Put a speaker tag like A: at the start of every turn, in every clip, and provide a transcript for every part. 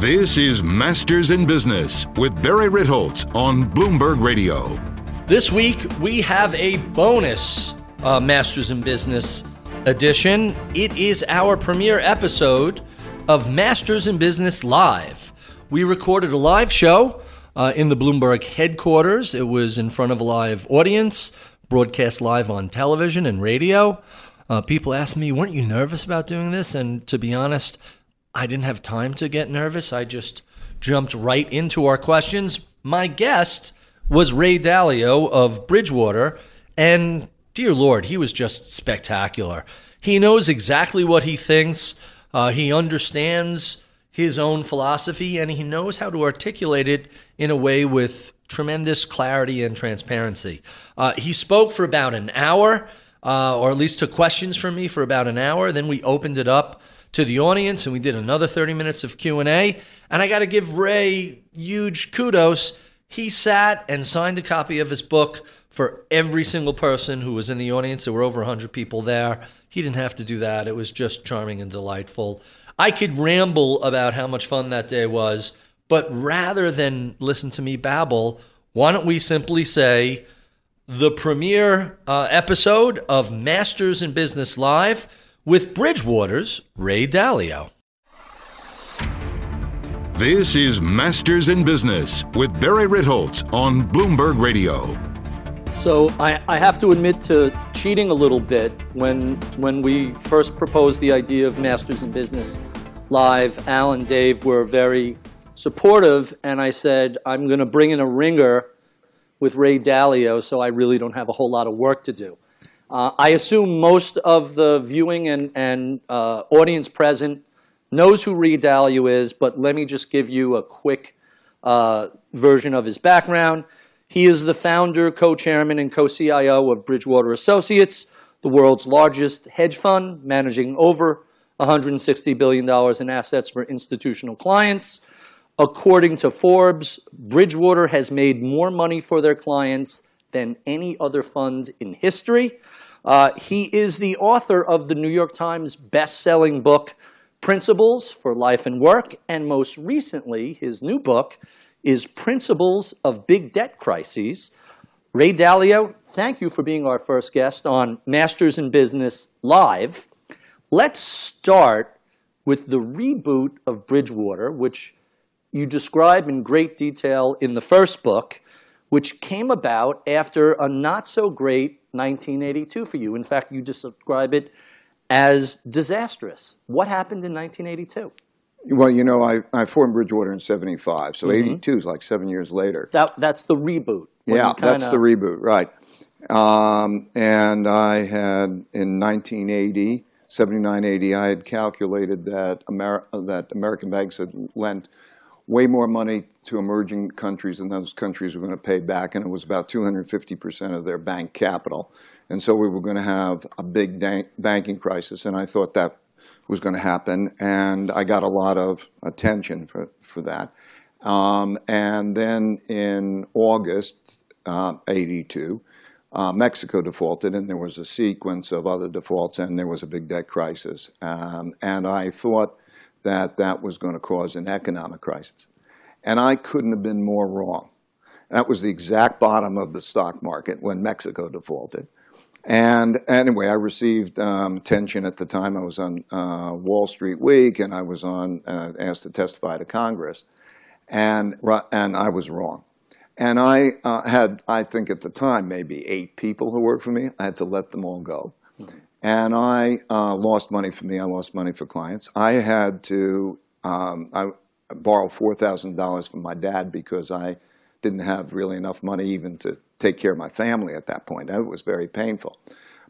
A: This is Masters in Business with Barry Ritholtz on Bloomberg Radio.
B: This week, we have a bonus uh, Masters in Business edition. It is our premiere episode of Masters in Business Live. We recorded a live show uh, in the Bloomberg headquarters. It was in front of a live audience, broadcast live on television and radio. Uh, people asked me, weren't you nervous about doing this? And to be honest, I didn't have time to get nervous. I just jumped right into our questions. My guest was Ray Dalio of Bridgewater, and dear Lord, he was just spectacular. He knows exactly what he thinks, uh, he understands his own philosophy, and he knows how to articulate it in a way with tremendous clarity and transparency. Uh, he spoke for about an hour, uh, or at least took questions from me for about an hour. Then we opened it up to the audience and we did another 30 minutes of Q&A and I got to give Ray huge kudos. He sat and signed a copy of his book for every single person who was in the audience. There were over 100 people there. He didn't have to do that. It was just charming and delightful. I could ramble about how much fun that day was but rather than listen to me babble why don't we simply say the premiere uh, episode of Masters in Business Live with Bridgewater's Ray Dalio.
A: This is Masters in Business with Barry Ritholtz on Bloomberg Radio.
B: So I, I, have to admit to cheating a little bit when when we first proposed the idea of Masters in Business Live. Al and Dave were very supportive, and I said I'm going to bring in a ringer with Ray Dalio, so I really don't have a whole lot of work to do. Uh, I assume most of the viewing and, and uh, audience present knows who Ray Dalio is, but let me just give you a quick uh, version of his background. He is the founder, co-chairman, and co-CIO of Bridgewater Associates, the world's largest hedge fund, managing over $160 billion in assets for institutional clients. According to Forbes, Bridgewater has made more money for their clients than any other fund in history. Uh, he is the author of the New York Times best-selling book, Principles for Life and Work, and most recently, his new book is Principles of Big Debt Crises. Ray Dalio, thank you for being our first guest on Masters in Business Live. Let's start with the reboot of Bridgewater, which you describe in great detail in the first book, which came about after a not so great 1982 for you. In fact, you describe it as disastrous. What happened in 1982?
C: Well, you know, I, I formed Bridgewater in 75, so mm-hmm. 82 is like seven years later.
B: That, that's the reboot.
C: Yeah, that's the reboot, right. Um, and I had, in 1980, 79, 80, I had calculated that, Amer- that American banks had lent way more money to emerging countries than those countries were going to pay back, and it was about 250% of their bank capital. And so we were going to have a big banking crisis, and I thought that was going to happen, and I got a lot of attention for, for that. Um, and then in August uh, 82, uh, Mexico defaulted, and there was a sequence of other defaults, and there was a big debt crisis. Um, and I thought that that was going to cause an economic crisis. And I couldn't have been more wrong. That was the exact bottom of the stock market when Mexico defaulted. And anyway, I received um, attention at the time. I was on uh, Wall Street Week, and I was on uh, asked to testify to Congress, and and I was wrong. And I uh, had, I think at the time, maybe eight people who worked for me. I had to let them all go. And I uh, lost money for me. I lost money for clients. I had to um, I borrow $4,000 from my dad because I didn't have really enough money even to take care of my family at that point. It was very painful.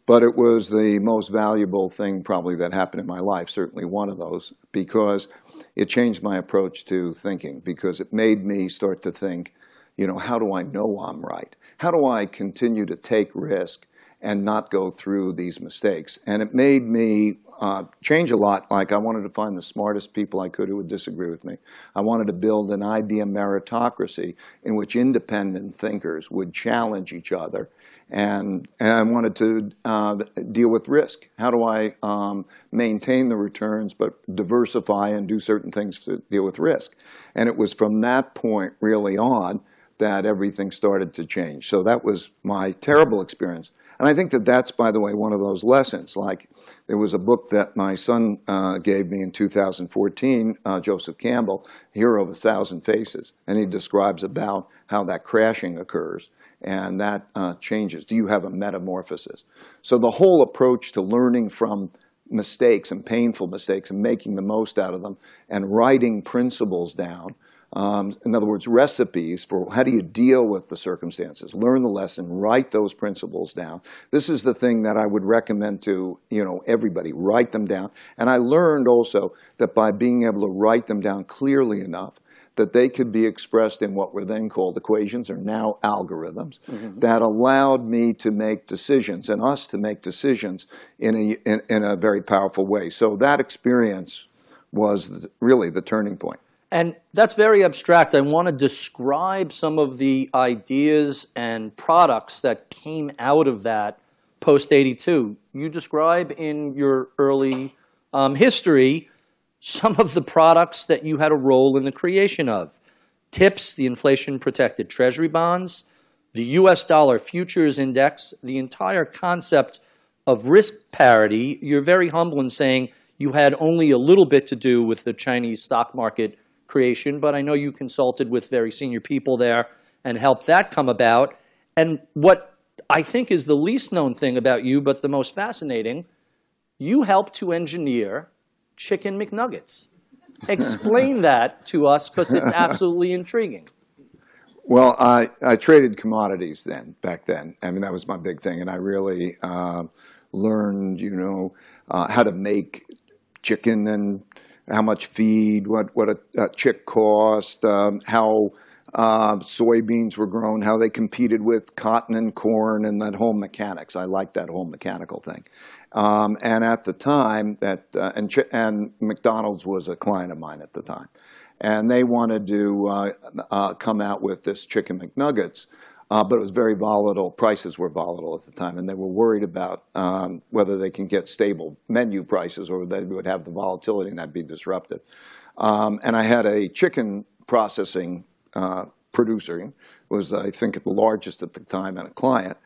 C: But it was the most valuable thing probably that happened in my life, certainly one of those, because it changed my approach to thinking, because it made me start to think you know, how do I know I'm right? How do I continue to take risk and not go through these mistakes? And it made me uh, change a lot. Like I wanted to find the smartest people I could who would disagree with me. I wanted to build an idea meritocracy in which independent thinkers would challenge each other. And, and I wanted to uh, deal with risk. How do I um, maintain the returns but diversify and do certain things to deal with risk? And it was from that point really on that everything started to change. So that was my terrible experience. And I think that that's, by the way, one of those lessons. Like there was a book that my son uh, gave me in 2014, uh, Joseph Campbell, Hero of a Thousand Faces, and he describes about how that crashing occurs and that uh, changes. Do you have a metamorphosis? So the whole approach to learning from mistakes and painful mistakes and making the most out of them and writing principles down um, in other words, recipes for how do you deal with the circumstances. Learn the lesson, write those principles down. This is the thing that I would recommend to you know everybody. Write them down. And I learned also that by being able to write them down clearly enough, that they could be expressed in what were then called equations or now algorithms mm-hmm. that allowed me to make decisions and us to make decisions in a, in, in a very powerful way. So that experience was really the turning point.
B: And that's very abstract. I want to describe some of the ideas and products that came out of that post 82. You describe in your early um, history some of the products that you had a role in the creation of. TIPS, the inflation protected treasury bonds, the US dollar futures index, the entire concept of risk parity. You're very humble in saying you had only a little bit to do with the Chinese stock market creation, but I know you consulted with very senior people there and helped that come about. And what I think is the least known thing about you, but the most fascinating, you helped to engineer chicken McNuggets. Explain that to us because it's absolutely intriguing.
C: Well, I, I traded commodities then, back then. I mean, that was my big thing. And I really uh, learned, you know, uh, how to make chicken and how much feed, what, what a, a chick cost, um, how uh, soybeans were grown, how they competed with cotton and corn, and that whole mechanics. I like that whole mechanical thing. Um, and at the time, that uh, and, and McDonald's was a client of mine at the time, and they wanted to uh, uh come out with this chicken McNuggets but it was very volatile. Prices were volatile at the time, and they were worried about um, whether they can get stable menu prices or they would have the volatility and that'd be disrupted. Um, and I had a chicken processing uh, producer, was I think the largest at the time, and a client.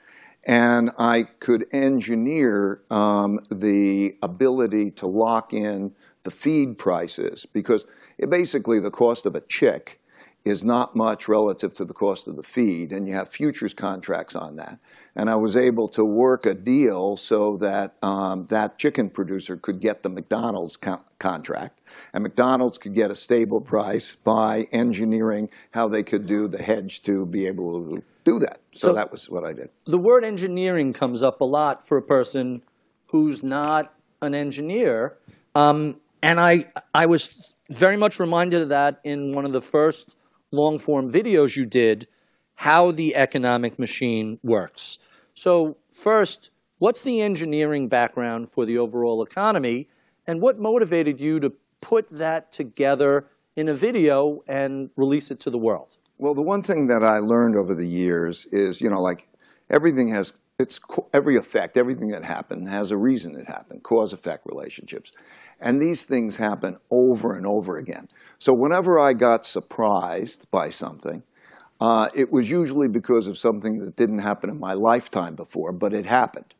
C: And I could engineer um, the ability to lock in the feed prices because basically the cost of a chick is not much relative to the cost of the feed, and you have futures contracts on that. And I was able to work a deal so that um, that chicken producer could get the McDonald's co- contract, and McDonald's could get a stable price by engineering how they could do the hedge to be able to do that. So, so that was what I did.
B: The word engineering comes up a lot for a person who's not an engineer, um, and I I was very much reminded of that in one of the first long form videos you did how the economic machine works. So, first, what's the engineering background for the overall economy, and what motivated you to put that together in a video and release it to the world?
C: Well, the one thing that I learned over the years is, you know, like everything has it's every effect, everything that happened has a reason it happened, cause effect relationships. And these things happen over and over again. So whenever I got surprised by something, uh, it was usually because of something that didn't happen in my lifetime before, but it happened.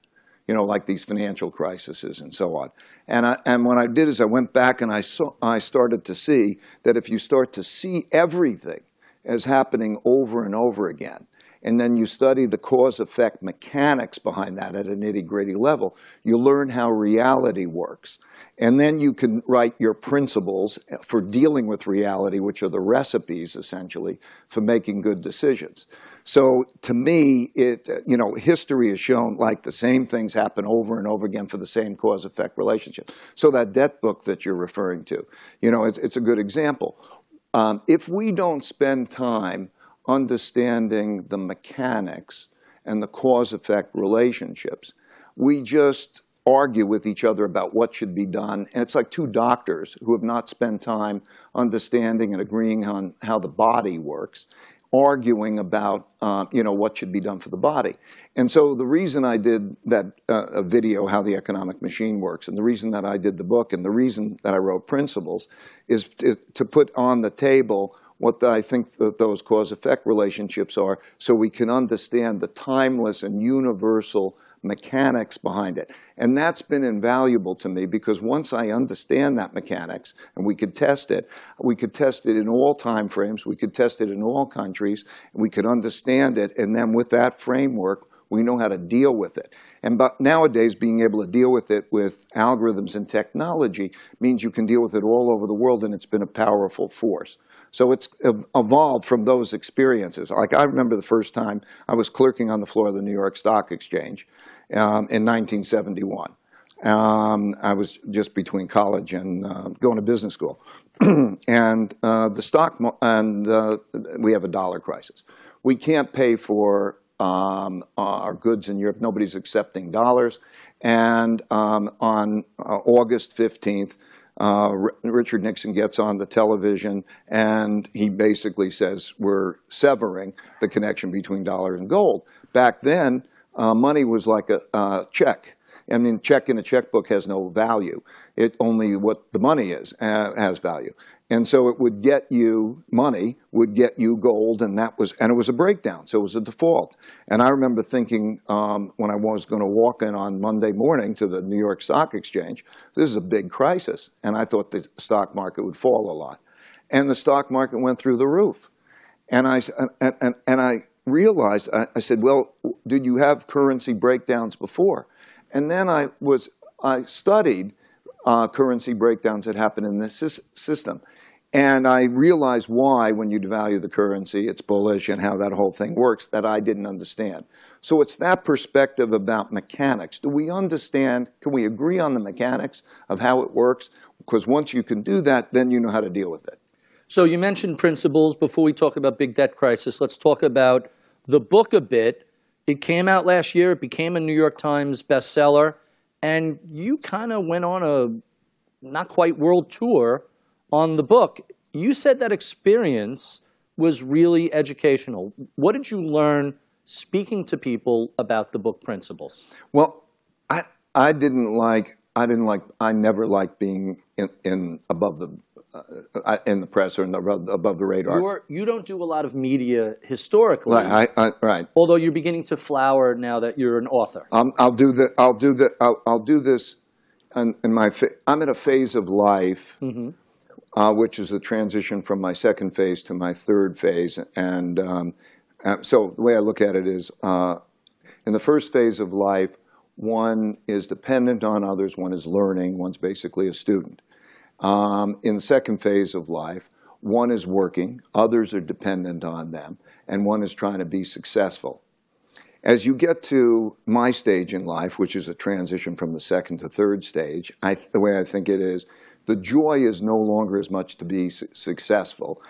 C: you know, like these financial crises and so on. And, I, and what I did is I went back and I, saw, I started to see that if you start to see everything as happening over and over again, and then you study the cause effect mechanics behind that at a nitty gritty level, you learn how reality works. And then you can write your principles for dealing with reality, which are the recipes essentially for making good decisions. So to me, it you know history has shown like the same things happen over and over again for the same cause effect relationship. So that debt book that you're referring to, you know, it's, it's a good example. Um, if we don't spend time understanding the mechanics and the cause effect relationships. We just argue with each other about what should be done. And it's like two doctors who have not spent time understanding and agreeing on how the body works, arguing about uh, you know what should be done for the body. And so the reason I did that uh, video, how the economic machine works, and the reason that I did the book, and the reason that I wrote Principles, is to, to put on the table what I think that those cause-effect relationships are so we can understand the timeless and universal mechanics behind it. And that's been invaluable to me because once I understand that mechanics and we could test it, we could test it in all time frames, we could test it in all countries, and we could understand it, and then with that framework, we know how to deal with it. And but nowadays, being able to deal with it with algorithms and technology means you can deal with it all over the world, and it's been a powerful force. So it's evolved from those experiences. Like I remember the first time I was clerking on the floor of the New York Stock Exchange um, in 1971. Um, I was just between college and uh, going to business school, and uh, the stock and uh, we have a dollar crisis. We can't pay for um, our goods in Europe. Nobody's accepting dollars, and um, on uh, August 15th, uh, Richard Nixon gets on the television and he basically says we're severing the connection between dollar and gold. Back then, uh, money was like a check. I mean, check in a checkbook has no value. It only what the money is uh, has value. And so it would get you money, would get you gold, and that was, and it was a breakdown, so it was a default. And I remember thinking um, when I was going to walk in on Monday morning to the New York Stock Exchange, this is a big crisis, and I thought the stock market would fall a lot, and the stock market went through the roof, and I and and, and I realized I, I said, well, did you have currency breakdowns before? And then I was I studied uh, currency breakdowns that happen in this system. And I realized why, when you devalue the currency, it's bullish and how that whole thing works that I didn't understand. So it's that perspective about mechanics. Do we understand, can we agree on the mechanics of how it works? Because once you can do that, then you know how to deal with it.
B: So you mentioned principles. Before we talk about big debt crisis, let's talk about the book a bit. It came out last year. It became a New York Times bestseller. And you kind of went on a not quite world tour on the book. You said that experience was really educational. What did you learn speaking to people about the book principles?
C: Well, I I didn't like I didn't like I never liked being in, in above the uh, in the press or in the, above the radar.
B: You're, you do not do a lot of media historically,
C: right? I, I, right.
B: Although you're beginning to flower now that you're an author.
C: Um, I'll do the I'll do the I'll, I'll do this in, in my I'm in a phase of life mm-hmm uh, which is the transition from my second phase to my third phase. And um, uh, so the way I look at it is uh, in the first phase of life, one is dependent on others, one is learning, one's basically a student. Um, in the second phase of life, one is working, others are dependent on them, and one is trying to be successful. As you get to my stage in life, which is a transition from the second to third stage, I, the way I think it is, the joy is no longer as much to be su successful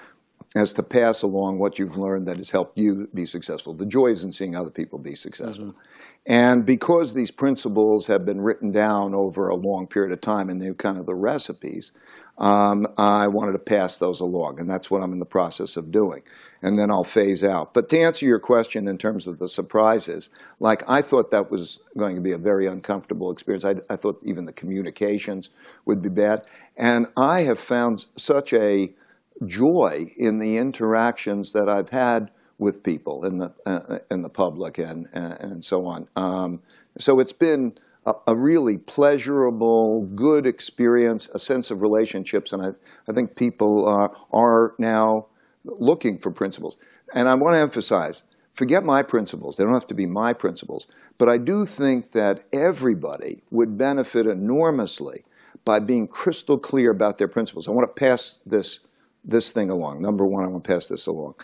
C: as to pass along what you've learned that has helped you be successful. The joy is in seeing other people be successful. Mm -hmm. And because these principles have been written down over a long period of time and they're kind of the recipes, um, I wanted to pass those along. And that's what I'm in the process of doing. And then I'll phase out. But to answer your question in terms of the surprises, like I thought that was going to be a very uncomfortable experience. I, I thought even the communications would be bad. And I have found such a joy in the interactions that I've had with people in the uh, in the public and and so on. Um, so it's been a, a really pleasurable, good experience, a sense of relationships, and I, I think people uh, are now looking for principles. And I want to emphasize, forget my principles. They don't have to be my principles. But I do think that everybody would benefit enormously by being crystal clear about their principles. I want to pass this, this thing along. Number one, I want to pass this along.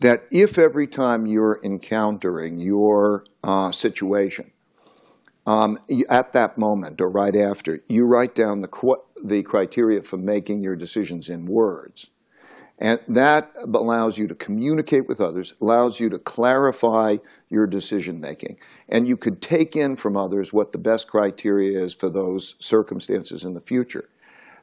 C: That if every time you're encountering your uh, situation, um, at that moment or right after, you write down the, the criteria for making your decisions in words. And that allows you to communicate with others, allows you to clarify your decision making. And you could take in from others what the best criteria is for those circumstances in the future.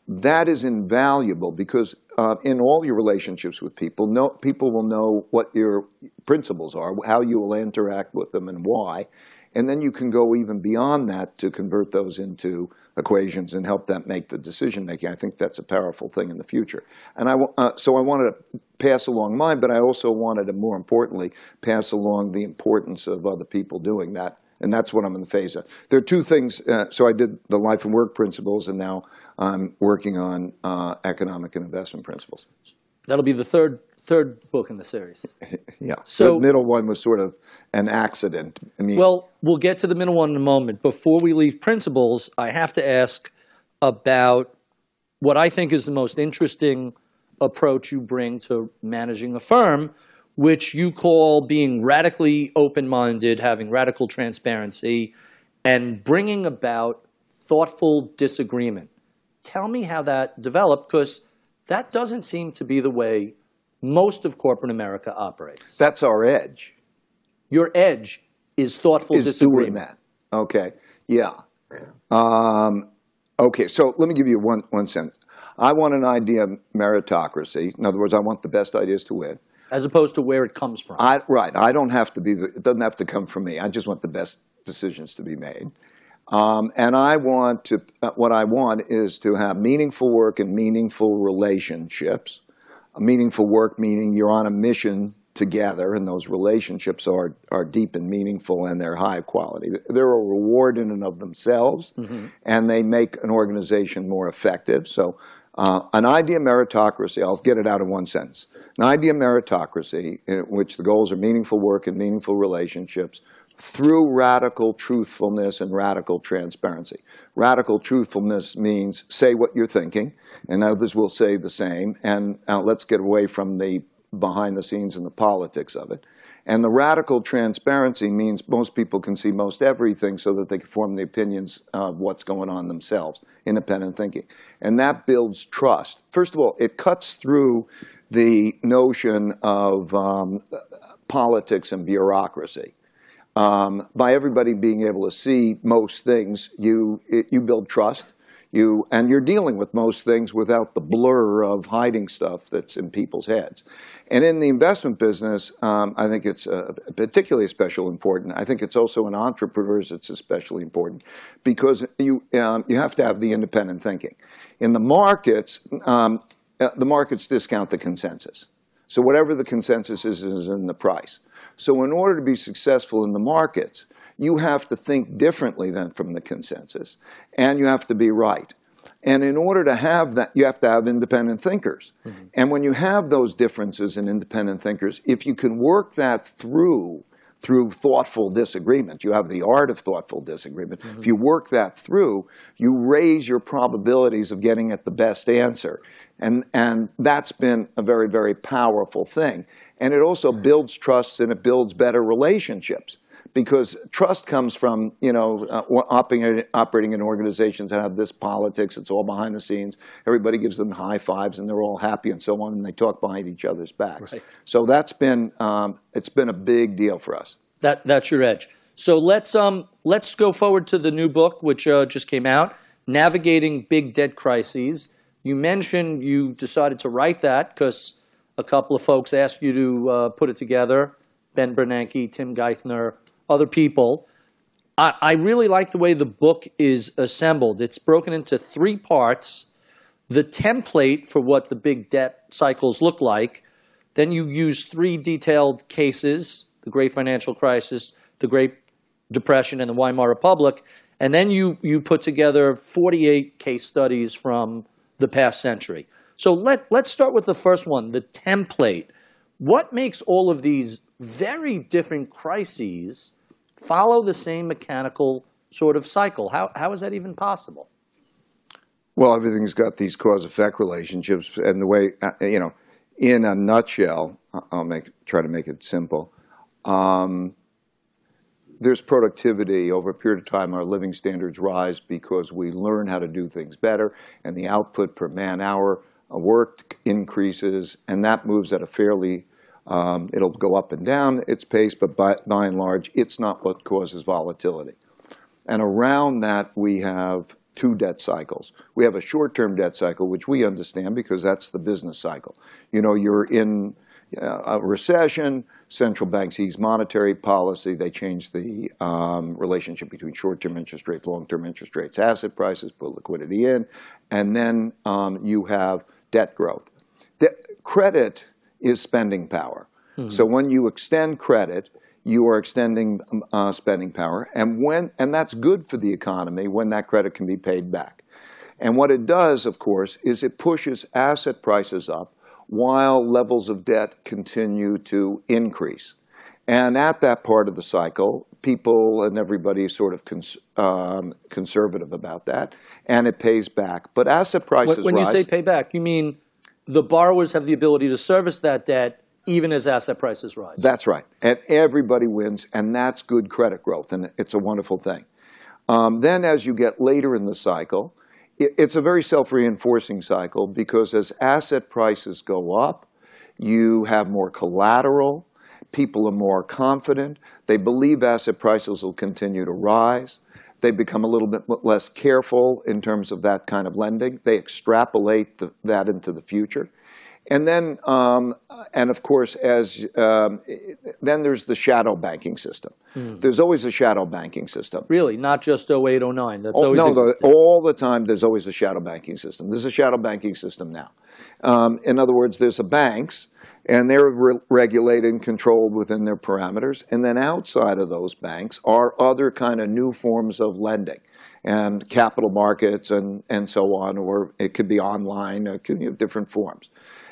C: That is invaluable because uh, in all your relationships with people, no, people will know what your principles are, how you will interact with them, and why. And then you can go even beyond that to convert those into equations and help them make the decision making. I think that's a powerful thing in the future. And I, uh, so I wanted to pass along mine, but I also wanted to, more importantly, pass along the importance of other people doing that. And that's what I'm in the phase of. There are two things. Uh, so I did the life and work principles, and now I'm working on uh, economic and investment principles.
B: That'll be the third third book in the series.
C: yeah. So the middle one was sort of an accident.
B: I mean, well, we'll get to the middle one in a moment. Before we leave principles, I have to ask about what I think is the most interesting approach you bring to managing a firm, which you call being radically open-minded, having radical transparency, and bringing about thoughtful disagreement. Tell me how that developed, because that doesn't seem to be the way most of corporate America operates.
C: That's our edge.
B: Your edge is thoughtful
C: is
B: disagreement.
C: doing that. Okay. Yeah. Um, okay. So let me give you one one sentence. I want an idea of meritocracy. In other words, I want the best ideas to win.
B: As opposed to where it comes from.
C: I, right. I don't have to be. The, it doesn't have to come from me. I just want the best decisions to be made. Um, and I want to. Uh, what I want is to have meaningful work and meaningful relationships meaningful work meaning you're on a mission together and those relationships are, are deep and meaningful and they're high quality. They're a reward in and of themselves mm-hmm. and they make an organization more effective. So uh, an idea meritocracy, I'll get it out in one sentence. An idea meritocracy in which the goals are meaningful work and meaningful relationships through radical truthfulness and radical transparency. Radical truthfulness means say what you're thinking, and others will say the same, and uh, let's get away from the behind the scenes and the politics of it. And the radical transparency means most people can see most everything so that they can form the opinions of what's going on themselves, independent thinking. And that builds trust. First of all, it cuts through the notion of um, politics and bureaucracy. Um, by everybody being able to see most things, you it, you build trust. You and you're dealing with most things without the blur of hiding stuff that's in people's heads. And in the investment business, um, I think it's uh, particularly especially important. I think it's also in entrepreneurs it's especially important because you um, you have to have the independent thinking. In the markets, um, uh, the markets discount the consensus. So whatever the consensus is is in the price. So in order to be successful in the markets, you have to think differently than from the consensus, and you have to be right. And in order to have that, you have to have independent thinkers. Mm-hmm. And when you have those differences in independent thinkers, if you can work that through through thoughtful disagreement, you have the art of thoughtful disagreement. Mm-hmm. If you work that through, you raise your probabilities of getting at the best answer. And, and that's been a very, very powerful thing. And it also builds trust and it builds better relationships because trust comes from you know uh, operating, operating in organizations that have this politics. It's all behind the scenes. Everybody gives them high fives and they're all happy and so on, and they talk behind each other's backs. Right. So that's been um, it's been a big deal for us.
B: That that's your edge. So let's um let's go forward to the new book which uh, just came out, navigating big debt crises. You mentioned you decided to write that because a couple of folks asked you to uh, put it together. Ben Bernanke, Tim Geithner, other people. I, I really like the way the book is assembled. It's broken into three parts. The template for what the big debt cycles look like. Then you use three detailed cases, the Great Financial Crisis, the Great Depression, and the Weimar Republic. And then you, you put together 48 case studies from the past century. So let, let's start with the first one, the template. What makes all of these very different crises follow the same mechanical sort of cycle? How, how is that even possible?
C: Well, everything's got these cause-effect relationships, and the way uh, you know, in a nutshell, I'll make try to make it simple. Um, there's productivity over a period of time. Our living standards rise because we learn how to do things better, and the output per man hour worked increases, and that moves at a fairly um, it'll go up and down its pace, but by, by and large, it's not what causes volatility. And around that, we have two debt cycles. We have a short-term debt cycle, which we understand because that's the business cycle. You know, you're in a recession, central banks ease monetary policy, they change the um, relationship between short-term interest rates, long-term interest rates, asset prices, put liquidity in, and then um, you have debt growth. De credit is spending power. Mm-hmm. So when you extend credit, you are extending um, uh, spending power, and when and that's good for the economy when that credit can be paid back. And what it does, of course, is it pushes asset prices up while levels of debt continue to increase. And at that part of the cycle, people and everybody is sort of cons um, conservative about that, and it pays back. But asset prices
B: when, when
C: rise.
B: you say pay back, you mean the borrowers have the ability to service that debt even as asset prices rise.
C: That's right. And everybody wins, and that's good credit growth, and it's a wonderful thing. Um, then as you get later in the cycle, it's a very self-reinforcing cycle because as asset prices go up, you have more collateral, people are more confident, they believe asset prices will continue to rise, they become a little bit less careful in terms of that kind of lending. They extrapolate the, that into the future. And then, um, and of course, as um, then there's the shadow banking system. Mm. There's always a shadow banking system.
B: Really, not just 08, 09. That's oh, always
C: no,
B: existed.
C: all the time. There's always a shadow banking system. There's a shadow banking system now. Um, in other words, there's a banks, and they're re regulated and controlled within their parameters. And then outside of those banks are other kind of new forms of lending and capital markets and, and so on, or it could be online, it could be different forms.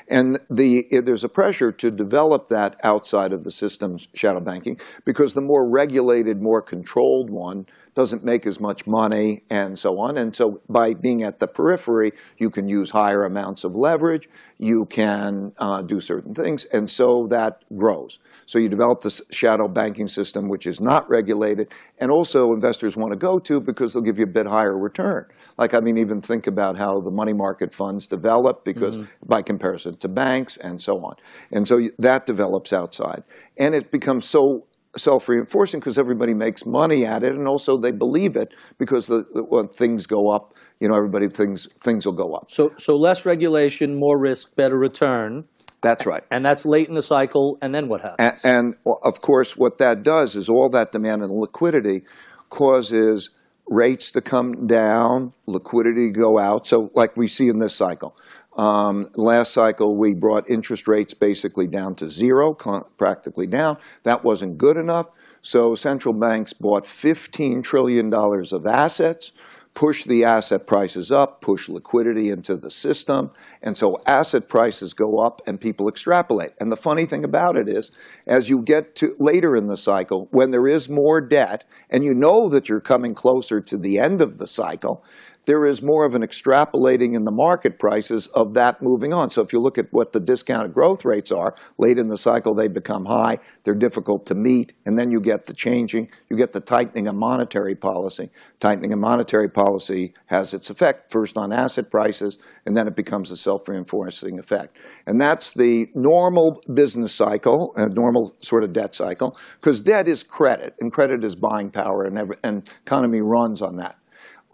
C: And the, there's a pressure to develop that outside of the system's shadow banking because the more regulated, more controlled one doesn't make as much money and so on. And so by being at the periphery, you can use higher amounts of leverage, you can uh, do certain things, and so that grows. So you develop this shadow banking system, which is not regulated, and also investors want to go to because they'll give you a bit higher return. Like, I mean, even think about how the money market funds develop because mm-hmm. by comparison to banks and so on. And so that develops outside. And it becomes so self-reinforcing because everybody makes money at it, and also they believe it because the, the, when things go up, you know, everybody things things will go up.
B: So, so less regulation, more risk, better return.
C: That's right.
B: And that's late in the cycle, and then what happens?
C: And, and of course, what that does is all that demand and liquidity causes rates to come down, liquidity to go out. So, like we see in this cycle, um, last cycle, we brought interest rates basically down to zero, practically down. That wasn't good enough. So central banks bought $15 trillion of assets, push the asset prices up, push liquidity into the system, and so asset prices go up and people extrapolate. And the funny thing about it is, as you get to later in the cycle, when there is more debt, and you know that you're coming closer to the end of the cycle, there is more of an extrapolating in the market prices of that moving on. So if you look at what the discounted growth rates are, late in the cycle they become high, they're difficult to meet, and then you get the changing, you get the tightening of monetary policy. Tightening of monetary policy has its effect first on asset prices, and then it becomes a self-reinforcing effect. And that's the normal business cycle, a normal sort of debt cycle, because debt is credit, and credit is buying power, and, every, and economy runs on that.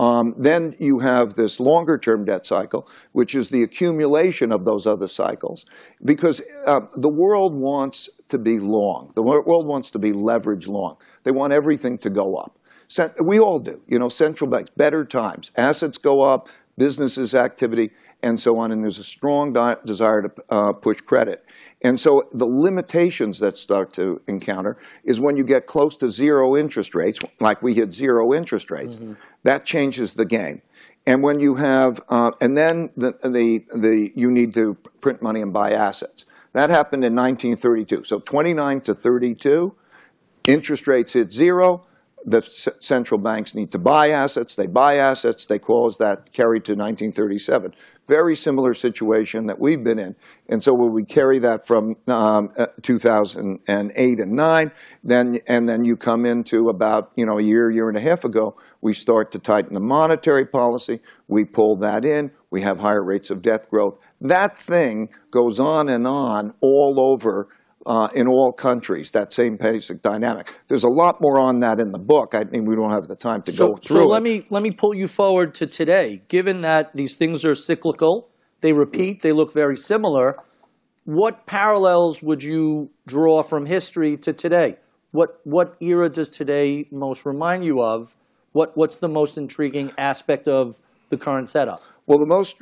C: Um, then you have this longer term debt cycle, which is the accumulation of those other cycles. Because uh, the world wants to be long. The world wants to be leverage long. They want everything to go up. We all do. You know, central banks, better times. Assets go up, businesses' activity, and so on. And there's a strong desire to uh, push credit. And so the limitations that start to encounter is when you get close to zero interest rates, like we hit zero interest rates, mm-hmm. that changes the game. And when you have, uh, and then the, the, the, you need to print money and buy assets. That happened in 1932. So 29 to 32, interest rates hit zero the central banks need to buy assets. They buy assets. They cause that carried to 1937. Very similar situation that we've been in. And so when we carry that from um, uh, 2008 and 9, then and then you come into about you know a year, year and a half ago, we start to tighten the monetary policy. We pull that in. We have higher rates of death growth. That thing goes on and on all over uh, in all countries, that same basic dynamic. There's a lot more on that in the book. I mean, we don't have the time to
B: so,
C: go through
B: So let
C: it.
B: me let me pull you forward to today. Given that these things are cyclical, they repeat, they look very similar. What parallels would you draw from history to today? What what era does today most remind you of? What what's the most intriguing aspect of the current setup?
C: Well, the most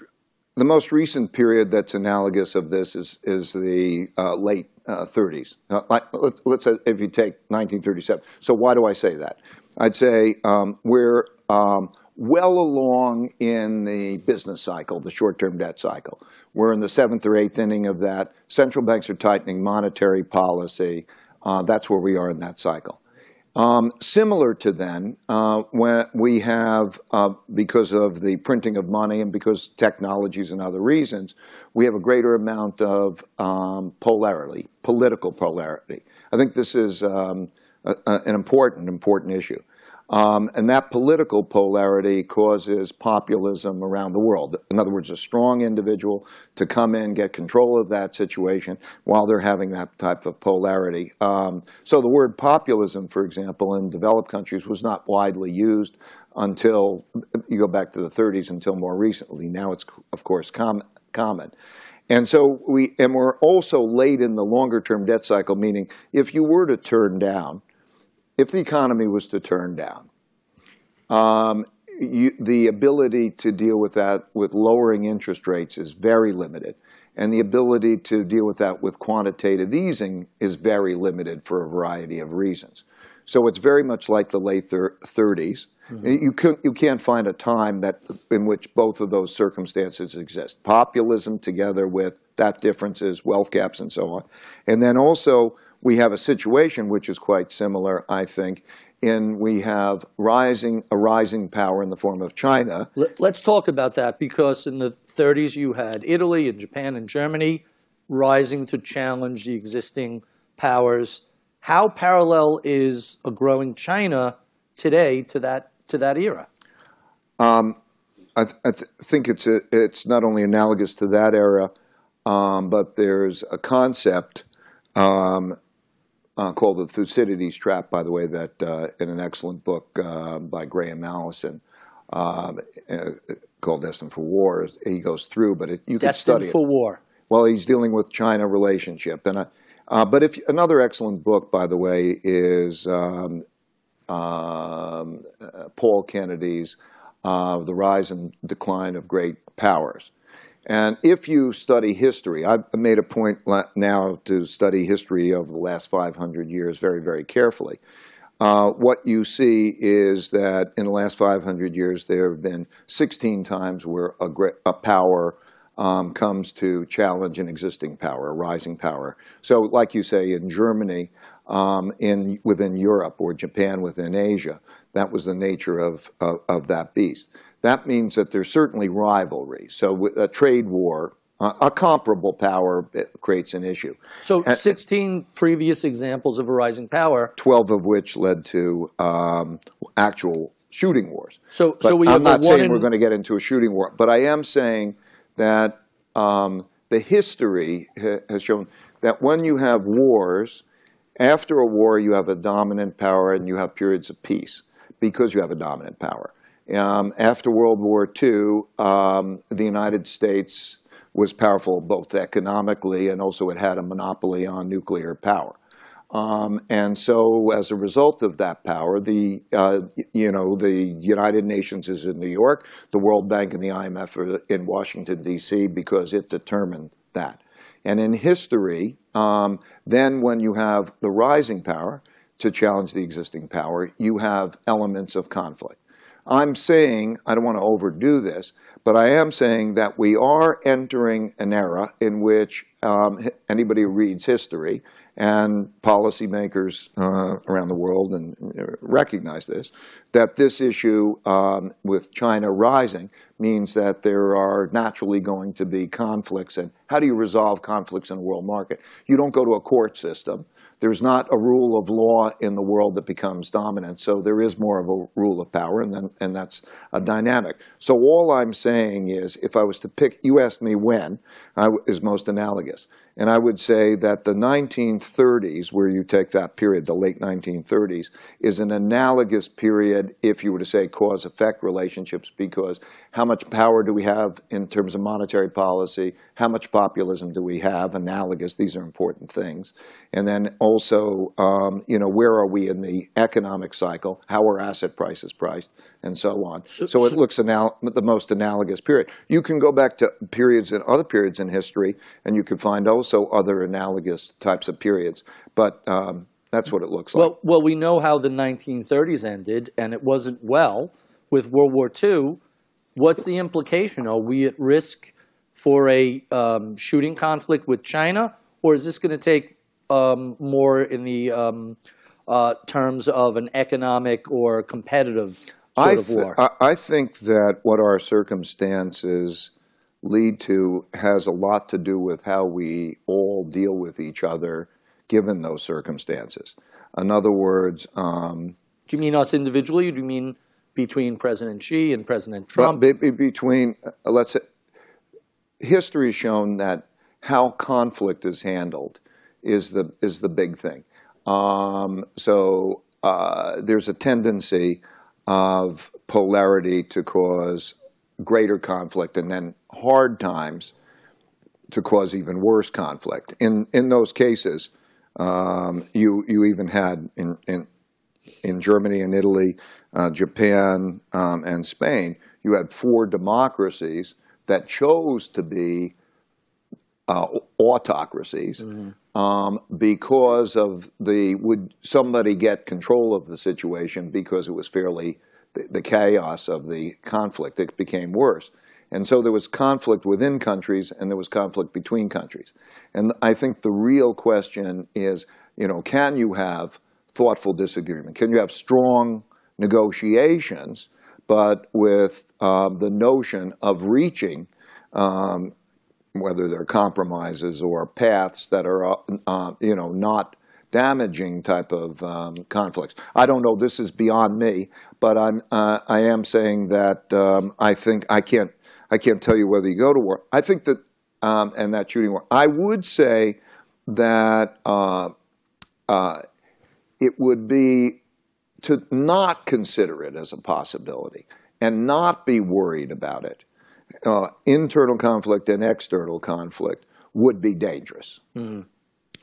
C: the most recent period that's analogous of this is is the uh, late uh, 30s. Uh, let's, let's say if you take 1937. So why do I say that? I'd say um, we're um, well along in the business cycle, the short-term debt cycle. We're in the seventh or eighth inning of that. Central banks are tightening monetary policy. Uh, that's where we are in that cycle. Um, similar to then, uh, when we have, uh, because of the printing of money and because technologies and other reasons, we have a greater amount of um, polarity, political polarity. I think this is um, a, a, an important, important issue. Um, and that political polarity causes populism around the world. In other words, a strong individual to come in, get control of that situation while they're having that type of polarity. Um, so the word populism, for example, in developed countries was not widely used until you go back to the 30s until more recently. Now it's, of course, com- common. And so we, and we're also late in the longer term debt cycle, meaning if you were to turn down if the economy was to turn down, um, you, the ability to deal with that with lowering interest rates is very limited. And the ability to deal with that with quantitative easing is very limited for a variety of reasons. So it's very much like the late 30s. Mm-hmm. You, can, you can't find a time that, in which both of those circumstances exist. Populism together with that differences, wealth gaps, and so on. And then also, we have a situation which is quite similar, I think, in we have rising a rising power in the form of China.
B: Let's talk about that because in the 30s you had Italy and Japan and Germany rising to challenge the existing powers. How parallel is a growing China today to that to that era?
C: Um, I, th- I th- think it's a, it's not only analogous to that era, um, but there's a concept um, uh, called The Thucydides Trap, by the way, that uh, in an excellent book uh, by Graham Allison um, uh, called Destined for War, he goes through, but it, you
B: can
C: study Destined
B: for War.
C: Well, he's dealing with China relationship. and uh, But if another excellent book, by the way, is um, um, uh, Paul Kennedy's The Rise and Decline of Great Powers. And if you study history, I've made a point now to study history over the last 500 years very, very carefully. Uh, what you see is that in the last 500 years, there have been 16 times where a, a power um, comes to challenge an existing power, a rising power. So, like you say, in Germany, um, in within Europe, or Japan within Asia, that was the nature of, of, of that beast that means that there's certainly rivalry. So a trade war, uh, a comparable power creates an issue.
B: So 16 previous examples of a rising power.
C: 12 of which led to um, actual shooting wars.
B: So, so we
C: I'm not saying
B: in...
C: we're going to get into a shooting war, but I am saying that um, the history ha- has shown that when you have wars, after a war, you have a dominant power and you have periods of peace because you have a dominant power. Um, after World War II, um, the United States was powerful both economically and also it had a monopoly on nuclear power. Um, and so, as a result of that power, the uh, you know the United Nations is in New York, the World Bank and the IMF are in Washington D.C. because it determined that. And in history, um, then when you have the rising power to challenge the existing power, you have elements of conflict. I'm saying I don't want to overdo this, but I am saying that we are entering an era in which um, anybody who reads history and policymakers uh, around the world and uh, recognize this, that this issue um, with China rising means that there are naturally going to be conflicts. And how do you resolve conflicts in a world market? You don't go to a court system there's not a rule of law in the world that becomes dominant. So there is more of a rule of power, and then and that's a dynamic. So all I'm saying is, if I was to pick, you asked me when I, is most analogous, and I would say that the 1930s, where you take that period, the late 1930s, is an analogous period if you were to say cause-effect relationships, because how much power do we have in terms of monetary policy? How much populism do we have? Analogous. These are important things. And then also, um, you know, where are we in the economic cycle? How are asset prices priced, and so on. So, so it looks anal- the most analogous period. You can go back to periods and other periods in history, and you can find also other analogous types of periods. But um, that's what it looks like.
B: Well, well, we know how the 1930s ended, and it wasn't well with World War II. What's the implication? Are we at risk for a um, shooting conflict with China, or is this going to take um, more in the um, uh, terms of an economic or competitive sort
C: I
B: of war?
C: Th- I think that what our circumstances lead to has a lot to do with how we all deal with each other given those circumstances. In other words, um,
B: do you mean us individually, or do you mean between President Xi and President Trump?
C: Be, be, between, uh, let's say, history has shown that how conflict is handled is the is the big thing. Um, so uh, there's a tendency of polarity to cause greater conflict, and then hard times to cause even worse conflict. In in those cases, um, you you even had in in in Germany and Italy, uh, Japan um, and Spain, you had four democracies that chose to be uh, autocracies mm-hmm. Um, because of the would somebody get control of the situation because it was fairly the, the, chaos of the conflict it became worse. And so there was conflict within countries and there was conflict between countries. And i think the real question is you know can you have thoughtful disagreement? Can you have strong negotiations but with um, the notion of reaching um, whether they're compromises or paths that are, uh, uh, you know, not damaging type of um, conflicts. I don't know. This is beyond me, but I'm uh, I am saying that um, I think I can't I can't tell you whether you go to war. I think that um, and that shooting war. I would say that uh, uh, it would be to not consider it as a possibility and not be worried about it uh, internal conflict and external conflict would be dangerous. Mm-hmm.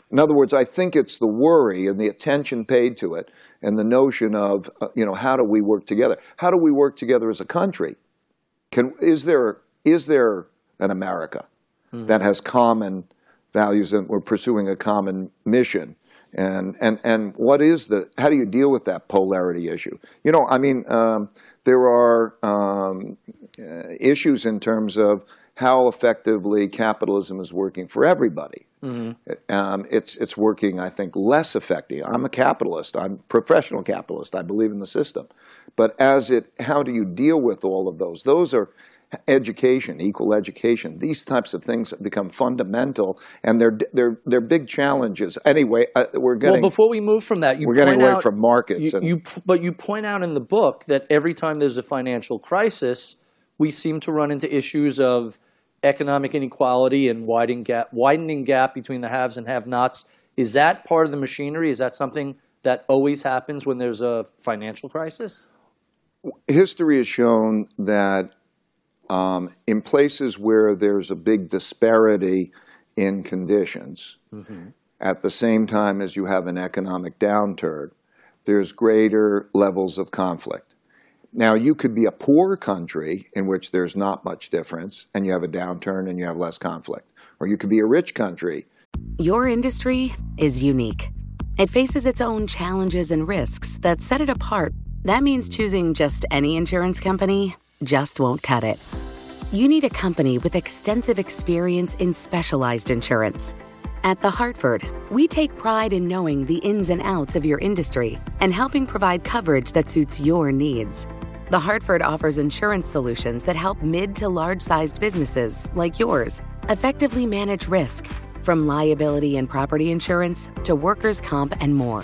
C: In other words, I think it's the worry and the attention paid to it and the notion of, uh, you know, how do we work together? How do we work together as a country? Can, is, there, is there an America mm-hmm. that has common values and we're pursuing a common mission? And, and, and what is the, how do you deal with that polarity issue? You know, I mean, um, there are um, uh, issues in terms of how effectively capitalism is working for everybody. Mm-hmm. Um, it's it's working, I think, less effectively. I'm a capitalist. I'm a professional capitalist. I believe in the system, but as it, how do you deal with all of those? Those are education, equal education, these types of things have become fundamental, and they're they're they're big challenges. Anyway, uh, we're getting.
B: Well, before we move from that,
C: we're getting away out, from markets.
B: You, you, but you point out in the book that every time there's a financial crisis, we seem to run into issues of economic inequality and widening gap, widening gap between the haves and have-nots. Is that part of the machinery? Is that something that always happens when there's a financial crisis?
C: History has shown that um, in places where there's a big disparity in conditions, mm-hmm. at the same time as you have an economic downturn, there's greater levels of conflict. Now, you could be a poor country in which there's not much difference and you have a downturn and you have less conflict. Or you could be a rich country.
D: Your industry is unique. It faces its own challenges and risks that set it apart. That means choosing just any insurance company just won't cut it. You need a company with extensive experience in specialized insurance. At The Hartford, we take pride in knowing the ins and outs of your industry and helping provide coverage that suits your needs. The Hartford offers insurance solutions that help mid to large sized businesses like yours effectively manage risk, from liability and property insurance to workers' comp and more.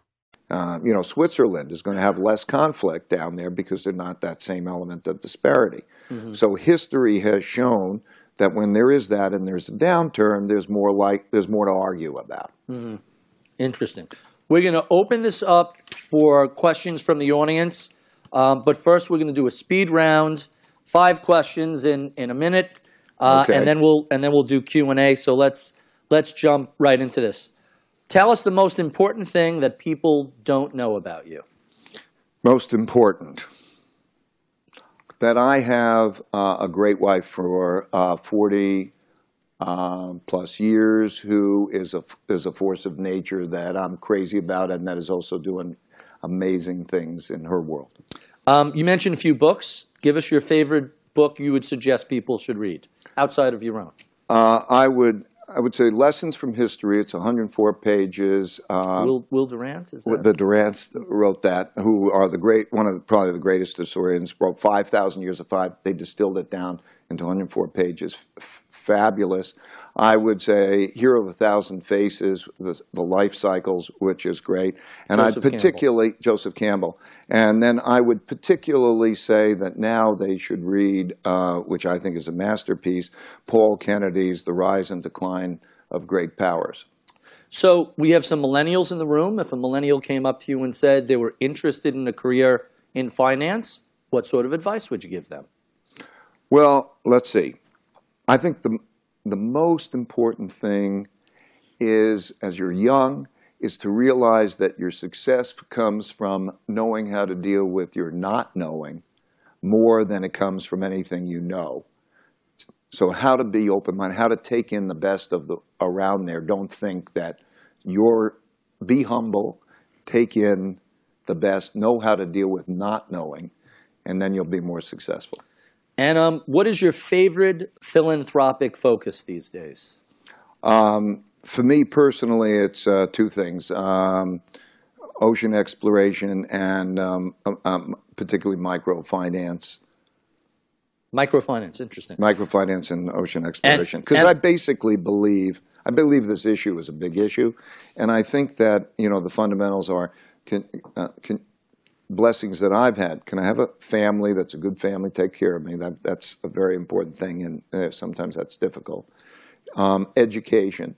C: Uh, you know, Switzerland is going to have less conflict down there because they're not that same element of disparity. Mm-hmm. So history has shown that when there is that and there's a downturn, there's more like there's more to argue about.
B: Mm-hmm. Interesting. We're going to open this up for questions from the audience, um, but first we're going to do a speed round, five questions in in a minute, uh, okay. and then we'll and then we'll do Q and A. So let's let's jump right into this. Tell us the most important thing that people don't know about you.
C: Most important. That I have uh, a great wife for uh, 40 uh, plus years who is a, is a force of nature that I'm crazy about and that is also doing amazing things in her world.
B: Um, you mentioned a few books. Give us your favorite book you would suggest people should read outside of your own.
C: Uh, I would I would say lessons from history. It's 104 pages.
B: Um, Will, Will Durant is that?
C: The Durants wrote that, who are the great, one of the, probably the greatest historians. Wrote 5,000 years of five. They distilled it down into 104 pages. F- fabulous. I would say Hero of a Thousand Faces, the, the life cycles, which is great. And I particularly,
B: Campbell.
C: Joseph Campbell. And then I would particularly say that now they should read, uh, which I think is a masterpiece, Paul Kennedy's The Rise and Decline of Great Powers.
B: So we have some millennials in the room. If a millennial came up to you and said they were interested in a career in finance, what sort of advice would you give them?
C: Well, let's see. I think the the most important thing is, as you're young, is to realize that your success comes from knowing how to deal with your not knowing more than it comes from anything you know. So how to be open-minded, how to take in the best of the around there. Don't think that you're, be humble, take in the best, know how to deal with not knowing, and then you'll be more successful.
B: And um, what is your favorite philanthropic focus these days?
C: Um, for me personally, it's uh, two things: um, ocean exploration and um, um, um, particularly microfinance.
B: Microfinance, interesting.
C: Microfinance and ocean exploration, because I basically believe I believe this issue is a big issue, and I think that you know the fundamentals are can, uh, can blessings that I've had. Can I have a family that's a good family, take care of me? That, that's a very important thing, and uh, sometimes that's difficult. Um, education.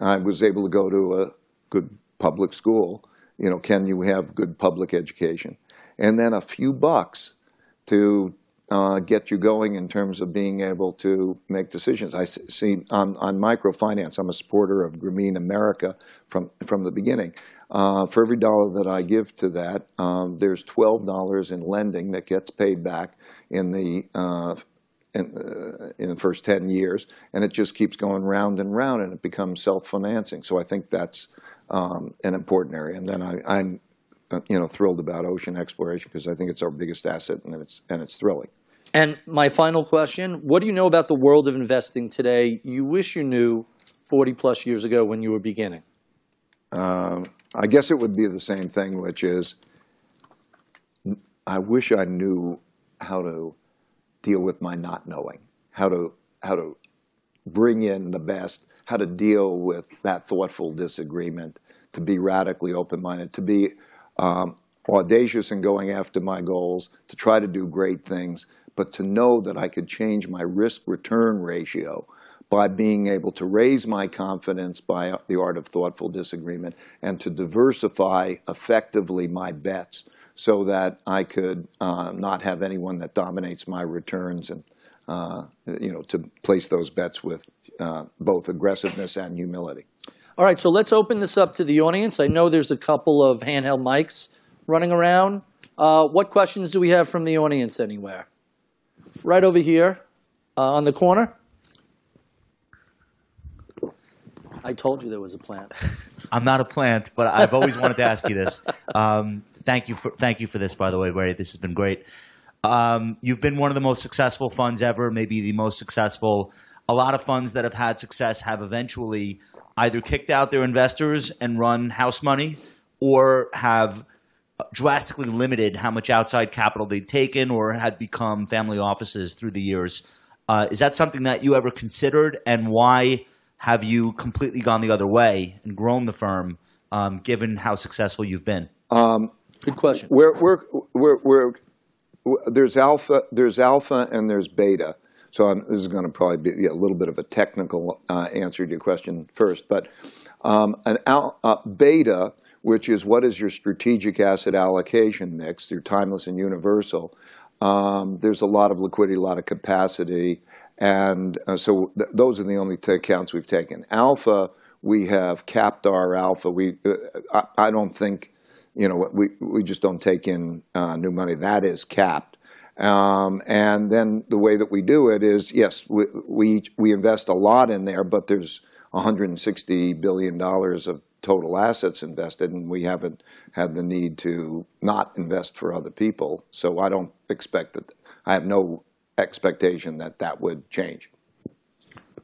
C: I was able to go to a good public school. You know, can you have good public education? And then a few bucks to uh, get you going in terms of being able to make decisions. I see on, on microfinance, I'm a supporter of Grameen America from, from the beginning. Uh, for every dollar that I give to that, um, there's $12 in lending that gets paid back in the uh, in, uh, in, the first 10 years, and it just keeps going round and round, and it becomes self-financing. So I think that's um, an important area. And then I, am uh, you know, thrilled about ocean exploration because I think it's our biggest asset, and it's and it's thrilling.
B: And my final question: What do you know about the world of investing today? You wish you knew 40 plus years ago when you were beginning.
C: Um, I guess it would be the same thing, which is I wish I knew how to deal with my not knowing, how to how to bring in the best, how to deal with that thoughtful disagreement, to be radically open minded, to be um, audacious in going after my goals, to try to do great things, but to know that I could change my risk return ratio by being able to raise my confidence by the art of thoughtful disagreement and to diversify effectively my bets so that I could uh, not have anyone that dominates my returns and uh, you know to place those bets with uh, both aggressiveness and humility.
B: All right, so let's open this up to the audience. I know there's a couple of handheld mics running around. Uh, what questions do we have from the audience anywhere? Right over here uh, on the corner. I told you there was a plant.
E: I'm not a plant, but I've always wanted to ask you this. Um, thank you for thank you for this, by the way, Ray. This has been great. Um, you've been one of the most successful funds ever, maybe the most successful. A lot of funds that have had success have eventually either kicked out their investors and run house money, or have drastically limited how much outside capital they'd taken, or had become family offices through the years. Uh, is that something that you ever considered, and why? Have you completely gone the other way and grown the firm, um, given how successful you've been?
C: Um,
B: Good question.
C: we're, we're, we're, we're, there's alpha, there's alpha, and there's beta. So I'm, this is going to probably be yeah, a little bit of a technical uh, answer to your question first, but um, an al- uh, beta, which is what is your strategic asset allocation mix, your timeless and universal. Um, there's a lot of liquidity, a lot of capacity, and uh, so th- those are the only accounts we've taken. Alpha, we have capped our alpha. We, uh, I, don't think, you know, we, we just don't take in uh, new money. That is capped. Um, and then the way that we do it is, yes, we, we, we invest a lot in there, but there's 160 billion dollars of total assets invested, and we haven't had the need to not invest for other people. So I don't expect that. I have no expectation that that would change.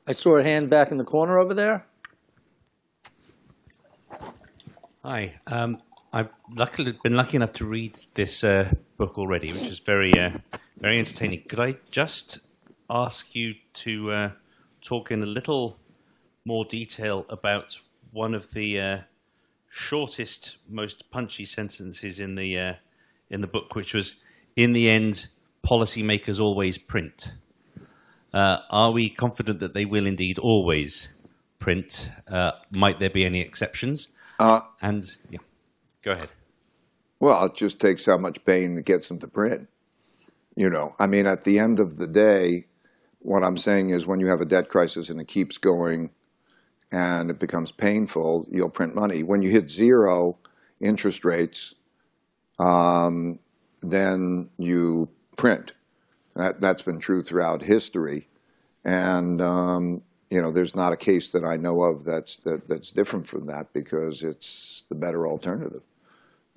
B: I saw a hand back in the corner over there.
F: Hi. Um, I've luckily been lucky enough to read this uh, book already, which is very, uh, very entertaining. Could I just ask you to uh, talk in a little more detail about one of the uh, shortest, most punchy sentences in the uh, in the book, which was, "In the end, policymakers always print. Uh, are we confident that they will indeed always print? Uh, might there be any exceptions?
C: Uh,
F: and yeah, go ahead.
C: Well, it just takes how much pain it gets them to print. You know, I mean, at the end of the day, what I'm saying is when you have a debt crisis and it keeps going and it becomes painful, you'll print money. When you hit zero interest rates, um, then you print. That, that's been true throughout history. And, um, you know, there's not a case that I know of that's, that, that's different from that because it's the better alternative.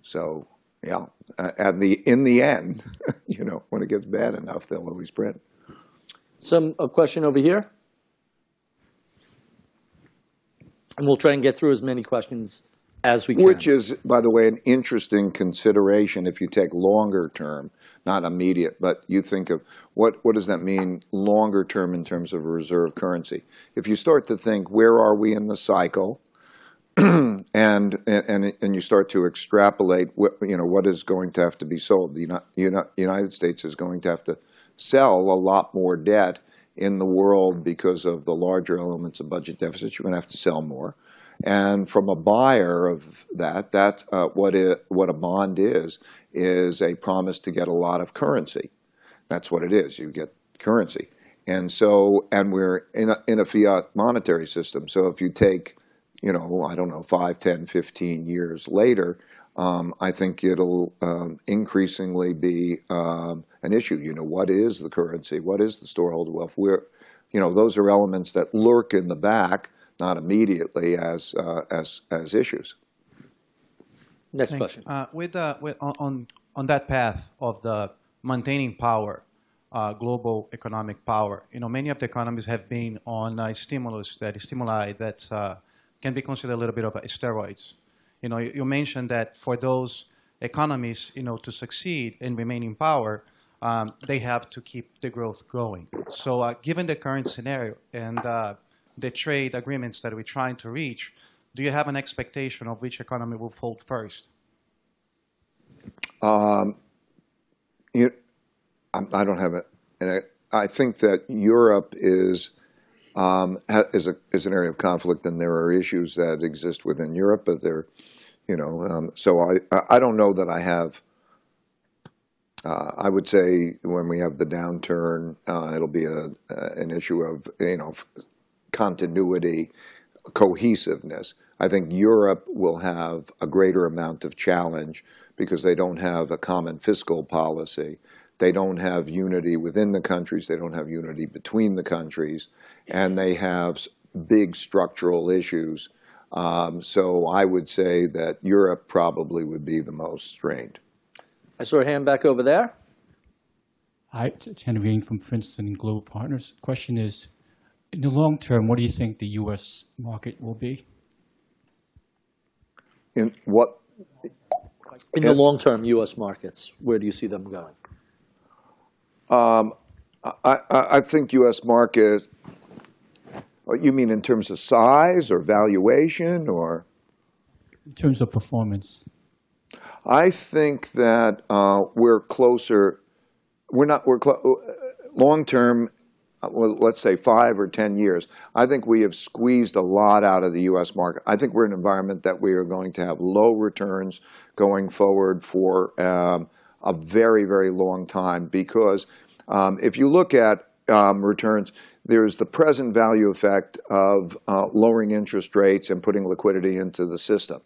C: So, yeah, and the, in the end, you know, when it gets bad enough, they'll always print.
B: Some a question over here, and we'll try and get through as many questions as we can.
C: Which is, by the way, an interesting consideration if you take longer term not immediate, but you think of what, what does that mean longer term in terms of a reserve currency? If you start to think, where are we in the cycle? and, and, and you start to extrapolate what, you know, what is going to have to be sold. The United States is going to have to sell a lot more debt in the world because of the larger elements of budget deficits. You're going to have to sell more. And from a buyer of that, that's uh, what, it, what a bond is is a promise to get a lot of currency. That's what it is. You get currency. And so, and we're in a, in a fiat monetary system. So if you take, you know, I don't know, 5, 10, 15 years later, um, I think it'll um, increasingly be um, an issue. You know, what is the currency? What is the storehold of wealth? We're, you know, those are elements that lurk in the back, not immediately as, uh, as, as issues.
B: Next Thanks. question.
G: Uh, with, uh, with on on that path of the maintaining power, uh, global economic power, you know, many of the economies have been on stimulus that stimuli that uh, can be considered a little bit of steroids. You know, you, you, mentioned that for those economies, you know, to succeed and remain in power, um, they have to keep the growth going. So, uh, given the current scenario and uh, the trade agreements that we're trying to reach, do you have an expectation of which economy will fold first?
C: Um, you, I don't have it, and I think that Europe is um, is an area of conflict, and there are issues that exist within Europe, but they're, you know. Um, so I, I don't know that I have. Uh, I would say when we have the downturn, uh, it'll be a uh, an issue of, you know, continuity, cohesiveness. I think Europe will have a greater amount of challenge because they don't have a common fiscal policy. They don't have unity within the countries, they don't have unity between the countries, and they have big structural issues. Um, so I would say that Europe probably would be the most strained.
B: I saw a hand back over there.
H: Hi, Tanner Veen from Princeton Global Partners. Question is, in the long term, what do you think the U.S. market will be?
C: In what?
B: In the long term, U.S. markets, where do you see them going?
C: Um, I think U.S. market. You mean in terms of size or valuation, or?
H: In terms of performance.
C: I think that uh, we're closer. We're not we're long term, Uh, well, let's say five or 10 years, I think we have squeezed a lot out of the U.S. market. I think we're in an environment that we are going to have low returns going forward for um, a very, very long time. Because um, if you look at um, returns, there's the present value effect of uh, lowering interest rates and putting liquidity into the system,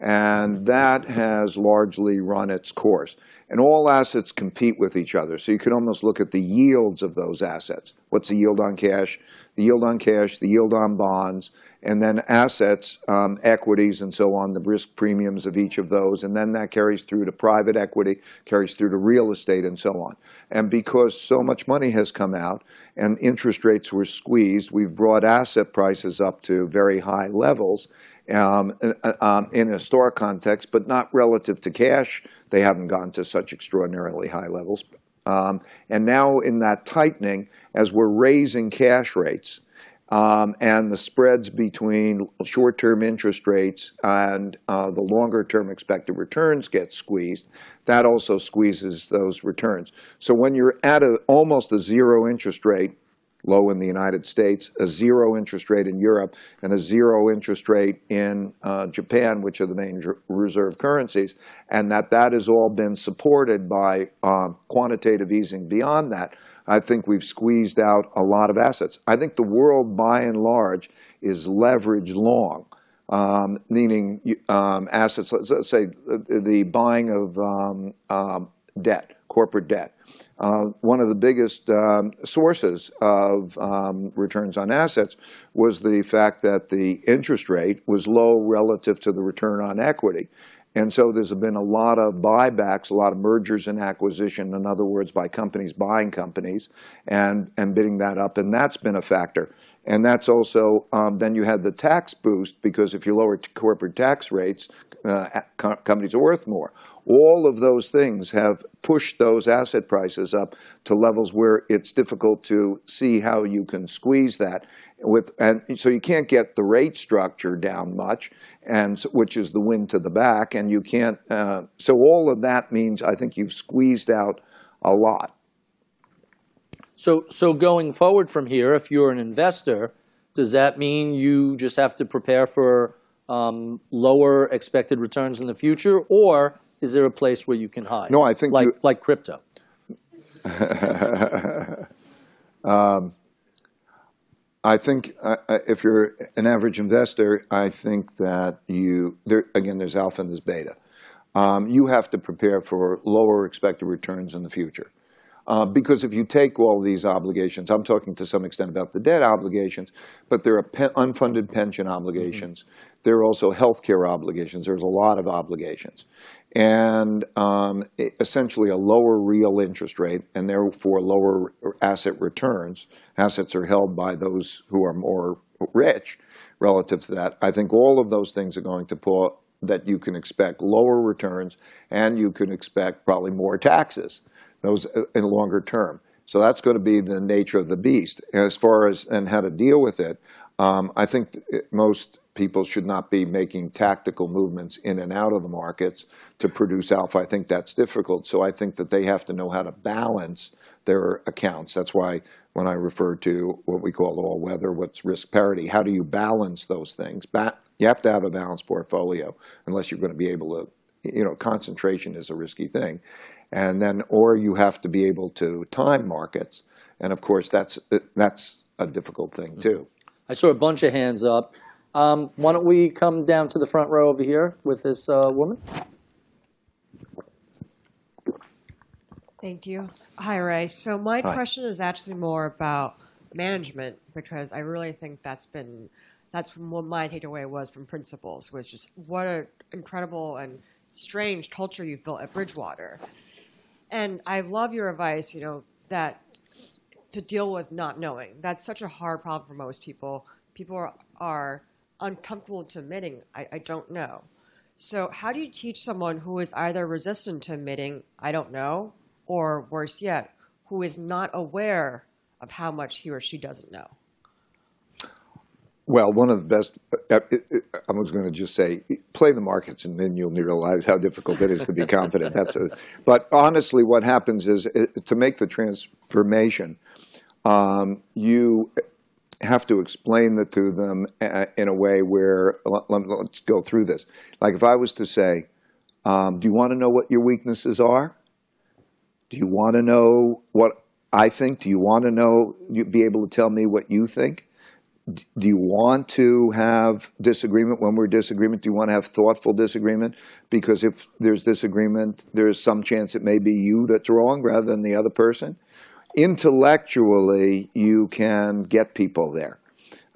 C: and that has largely run its course. And all assets compete with each other, so you can almost look at the yields of those assets. What's the yield on cash? The yield on cash, the yield on bonds, and then assets, um, equities, and so on, the risk premiums of each of those, and then that carries through to private equity, carries through to real estate, and so on. And because so much money has come out and interest rates were squeezed, we've brought asset prices up to very high levels, Um, in uh, um, a historic context, but not relative to cash. They haven't gone to such extraordinarily high levels. Um, and now in that tightening, as we're raising cash rates, and the spreads between short-term interest rates and uh, the longer-term expected returns get squeezed, that also squeezes those returns. So when you're at almost a zero interest rate, low in the United States, a zero interest rate in Europe, and a zero interest rate in uh, Japan, which are the main reserve currencies, and that that has all been supported by um, quantitative easing beyond that, I think we've squeezed out a lot of assets. I think the world, by and large, is leverage long, um, meaning um, assets, let's say, uh, the buying of debt, corporate debt. Uh, one of the biggest um, sources of um, returns on assets was the fact that the interest rate was low relative to the return on equity. And so there's been a lot of buybacks, a lot of mergers and acquisition, in other words, by companies buying companies and and bidding that up, and that's been a factor. And that's also. Um, then you had the tax boost, because if you lower corporate tax rates, uh, companies are worth more. All of those things have pushed those asset prices up to levels where it's difficult to see how you can squeeze that with. And so you can't get the rate structure down much, and which is the wind to the back, and you can't. Uh, so all of that means I think you've squeezed out a lot.
B: So so going forward from here, if you're an investor, does that mean you just have to prepare for um, lower expected returns in the future, or is there a place where you can hide?
C: No, I think you-
B: Like crypto.
C: Um, I think, uh, uh, if you're an average investor, I think that you, there again, there's alpha and there's beta. Um, you have to prepare for lower expected returns in the future. Uh, because if you take all these obligations, I'm talking to some extent about the debt obligations, but there are unfunded pension mm-hmm. obligations. There are also healthcare obligations. There's a lot of obligations. And, um, essentially, a lower real interest rate, and therefore lower asset returns, assets are held by those who are more rich relative to that. I think all of those things are going to pull that you can expect lower returns, and you can expect probably more taxes, those uh, in longer term. So that's gonna be the nature of the beast. As far as and how to deal with it, um, I think uh, most people should not be making tactical movements in and out of the markets to produce alpha. I think that's difficult. So I think that they have to know how to balance their accounts. That's why when I refer to what we call all weather, what's risk parity, how do you balance those things? Ba- you have to have a balanced portfolio unless you're going to be able to, you know, concentration is a risky thing. And then, or you have to be able to time markets. And of course, that's, that's a difficult thing too.
B: I saw a bunch of hands up. Um, why don't we come down to the front row over here with this uh, woman?
I: Thank you. Hi, Ray. So my
C: Hi.
I: question is actually more about management because I really think that's been that's what my takeaway was from principles was just what an incredible and strange culture you've built at Bridgewater. And I love your advice, you know, that to deal with not knowing. That's such a hard problem for most people. People are, are uncomfortable to admitting, I, I don't know. So, how do you teach someone who is either resistant to admitting, I don't know, or worse yet, who is not aware of how much he or she doesn't know?
C: Well, one of the best, uh, I was going to just say, play the markets and then you'll realize how difficult it is to be confident. That's a, but honestly, what happens is uh, to make the transformation, um, you have to explain it to them uh, in a way where, let, us go through this. Like if I was to say, um, do you want to know what your weaknesses are? Do you want to know what I think? Do you want to know, you be able to tell me what you think? do you want to have disagreement when we're disagreement? Do you want to have thoughtful disagreement? Because if there's disagreement, there's some chance it may be you that's wrong rather than the other person. Intellectually, you can get people there.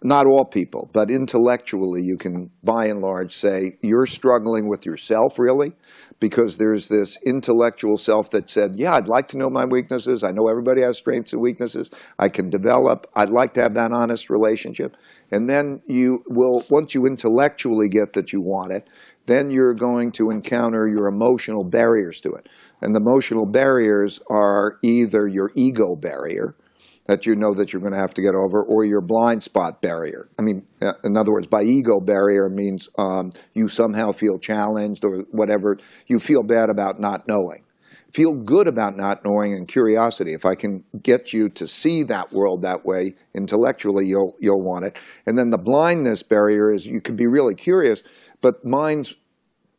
C: Not all people, but intellectually, you can by and large say, you're struggling with yourself, really, because there's this intellectual self that said, yeah, I'd like to know my weaknesses. I know everybody has strengths and weaknesses. I can develop. I'd like to have that honest relationship. And then you will, once you intellectually get that you want it, then you're going to encounter your emotional barriers to it. And the emotional barriers are either your ego barrier, that you know that you're going to have to get over, or your blind spot barrier. I mean, uh, in other words, by ego barrier means um, you somehow feel challenged or whatever. You feel bad about not knowing. Feel good about not knowing and curiosity. If I can get you to see that world that way intellectually, you'll you'll want it. And then the blindness barrier is you can be really curious, but minds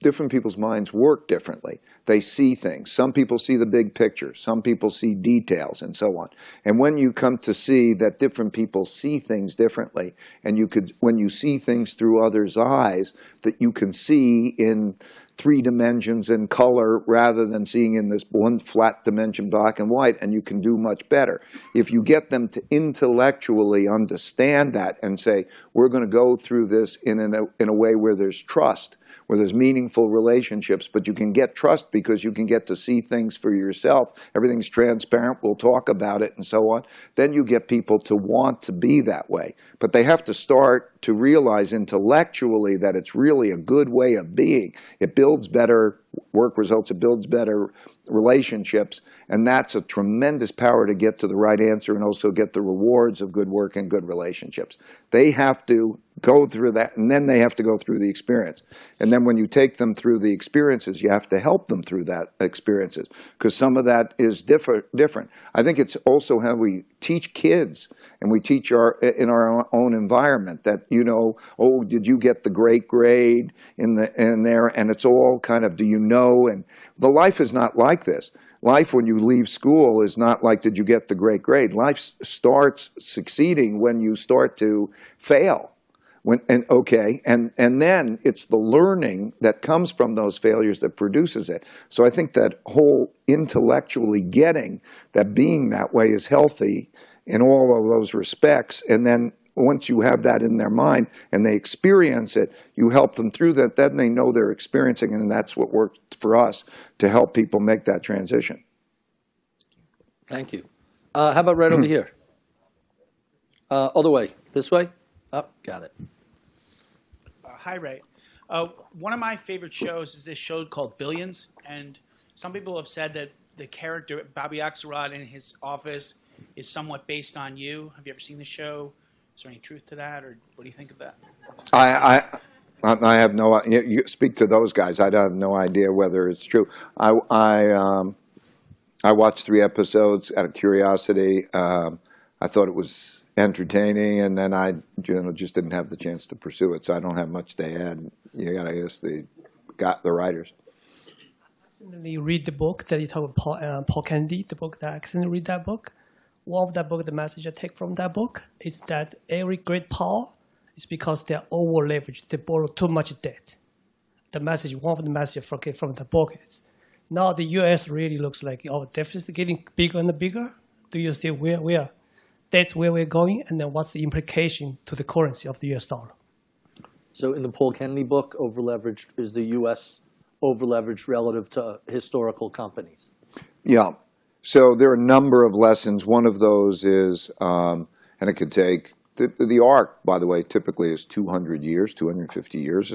C: different people's minds work differently. They see things. Some people see the big picture. Some people see details and so on. And when you come to see that different people see things differently, and you could, when you see things through others' eyes, that you can see in three dimensions in color rather than seeing in this one flat dimension black and white, and you can do much better. If you get them to intellectually understand that and say, we're going to go through this in, in a way where there's trust, where there's meaningful relationships, but you can get trust because you can get to see things for yourself. Everything's transparent. We'll talk about it and so on. Then you get people to want to be that way. But they have to start to realize intellectually that it's really a good way of being. It builds better work results, it builds better relationships, and that's a tremendous power to get to the right answer and also get the rewards of good work and good relationships. They have to go through that, and then they have to go through the experience. And then when you take them through the experiences, you have to help them through that experiences because some of that is different. Different. I think it's also how we teach kids and we teach our in our own environment that you know, oh, did you get the great grade in the in there? And it's all kind of, do you know? And the life is not like this. Life, when you leave school, is not like, did you get the great grade? Life starts succeeding when you start to fail. When, and okay, and, and then it's the learning that comes from those failures that produces it. So I think that whole intellectually getting that being that way is healthy in all of those respects. And then once you have that in their mind and they experience it, you help them through that. Then they know they're experiencing it, and that's what works for us to help people make that transition.
B: Thank you. Uh, how about right over here? Uh, other way. This way? Up. got it.
J: Uh, hi, Ray. Uh, one of my favorite shows is this show called Billions, and some people have said that the character Bobby Axelrod in his office is somewhat based on you. Have you ever seen the show? Is there any truth to that, or what do you think of that?
C: I, I, I have no. You, you speak to those guys. I have no idea whether it's true. I, I, um, I watched three episodes out of curiosity. Um, I thought it was entertaining, and then I, you know, just didn't have the chance to pursue it. So I don't have much to add. You got to ask the, got the writers.
K: accidentally read the book that you talk about Paul, uh, Paul Kennedy, the book that I accidentally read that book. One of that book, the message I take from that book is that every great power is because they are over leveraged. They borrow too much debt. The message, one of the messages from, from the book is now the U.S. really looks like our deficit is getting bigger and bigger. Do you see where we are? That's where we're going, and then what's the implication to the currency of the U.S. dollar?
B: So in the Paul Kennedy book, overleveraged is the U.S. overleveraged relative to historical companies.
C: Yeah. So there are a number of lessons. One of those is, um, and it could take the, the arc, by the way, typically is 200 years, 250 years,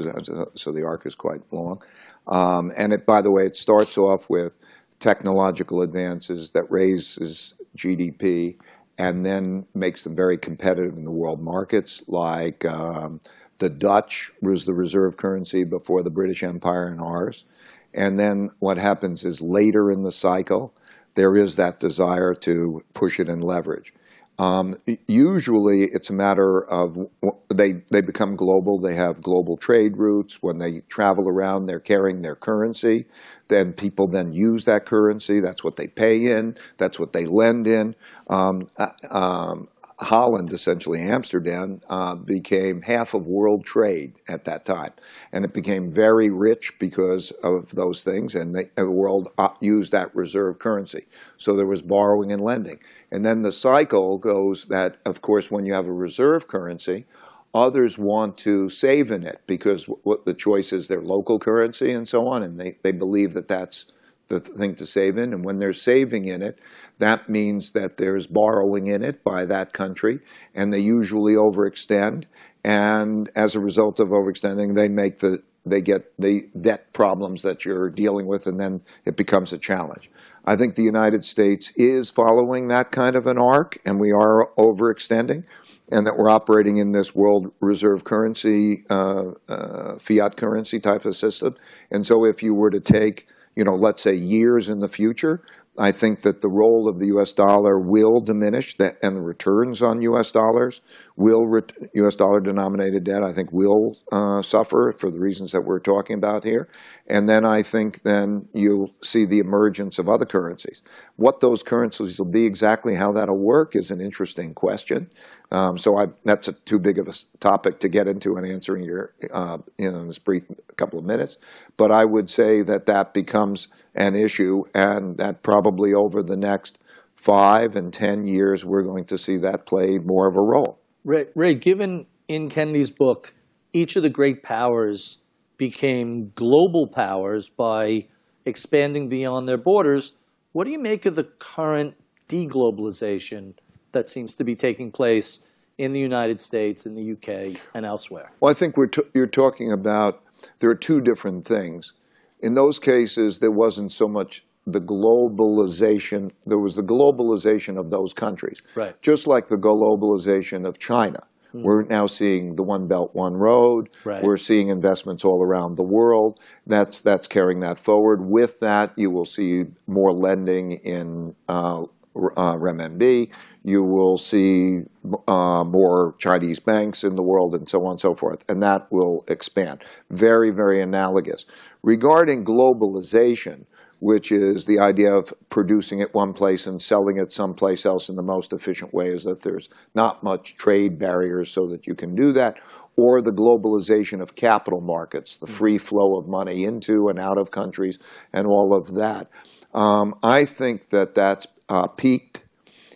C: so the arc is quite long. Um, and it, by the way, it starts off with technological advances that raises GDP and then makes them very competitive in the world markets, like um, the Dutch was the reserve currency before the British Empire and ours. And then what happens is later in the cycle, there is that desire to push it and leverage. Um, usually, it's a matter of they they become global. They have global trade routes. When they travel around, they're carrying their currency. Then people then use that currency. That's what they pay in. That's what they lend in. Um, uh, um, Holland, essentially Amsterdam, uh, became half of world trade at that time, and it became very rich because of those things. And they, the world uh, used that reserve currency, so there was borrowing and lending. And then the cycle goes that, of course, when you have a reserve currency, others want to save in it because what the choice is their local currency and so on, and they, they believe that that's the thing to save in. And when they're saving in it, that means that there's borrowing in it by that country, and they usually overextend. And as a result of overextending, they make the they get the debt problems that you're dealing with, and then it becomes a challenge. I think the United States is following that kind of an arc, and we are overextending, and that we're operating in this world reserve currency, uh, uh, fiat currency type of system. And so, if you were to take, you know, let's say years in the future, I think that the role of the U.S. dollar will diminish, that, and the returns on U.S. dollars will U.S. dollar denominated debt. I think will uh, suffer for the reasons that we're talking about here, and then I think then you'll see the emergence of other currencies. What those currencies will be exactly, how that'll work, is an interesting question. Um, so I, that's a, too big of a topic to get into in answering your uh, in this brief couple of minutes. But I would say that that becomes an issue, and that probably over the next five and ten years, we're going to see that play more of a role.
B: Ray, Ray given in Kennedy's book, each of the great powers became global powers by expanding beyond their borders. What do you make of the current deglobalization that seems to be taking place in the United States, in the UK, and elsewhere?
C: Well, I think we're t- you're talking about there are two different things. In those cases, there wasn't so much the globalization, there was the globalization of those countries.
B: Right.
C: Just like the globalization of China. Mm. We're now seeing the One Belt, One Road.
B: Right.
C: We're seeing investments all around the world. That's, that's carrying that forward. With that, you will see more lending in uh, renminbi. You will see uh, more Chinese banks in the world and so on and so forth, and that will expand. Very, very analogous. Regarding globalization, which is the idea of producing it one place and selling it someplace else in the most efficient way, as if there's not much trade barriers so that you can do that, or the globalization of capital markets, the free flow of money into and out of countries, and all of that. Um, I think that that's uh, peaked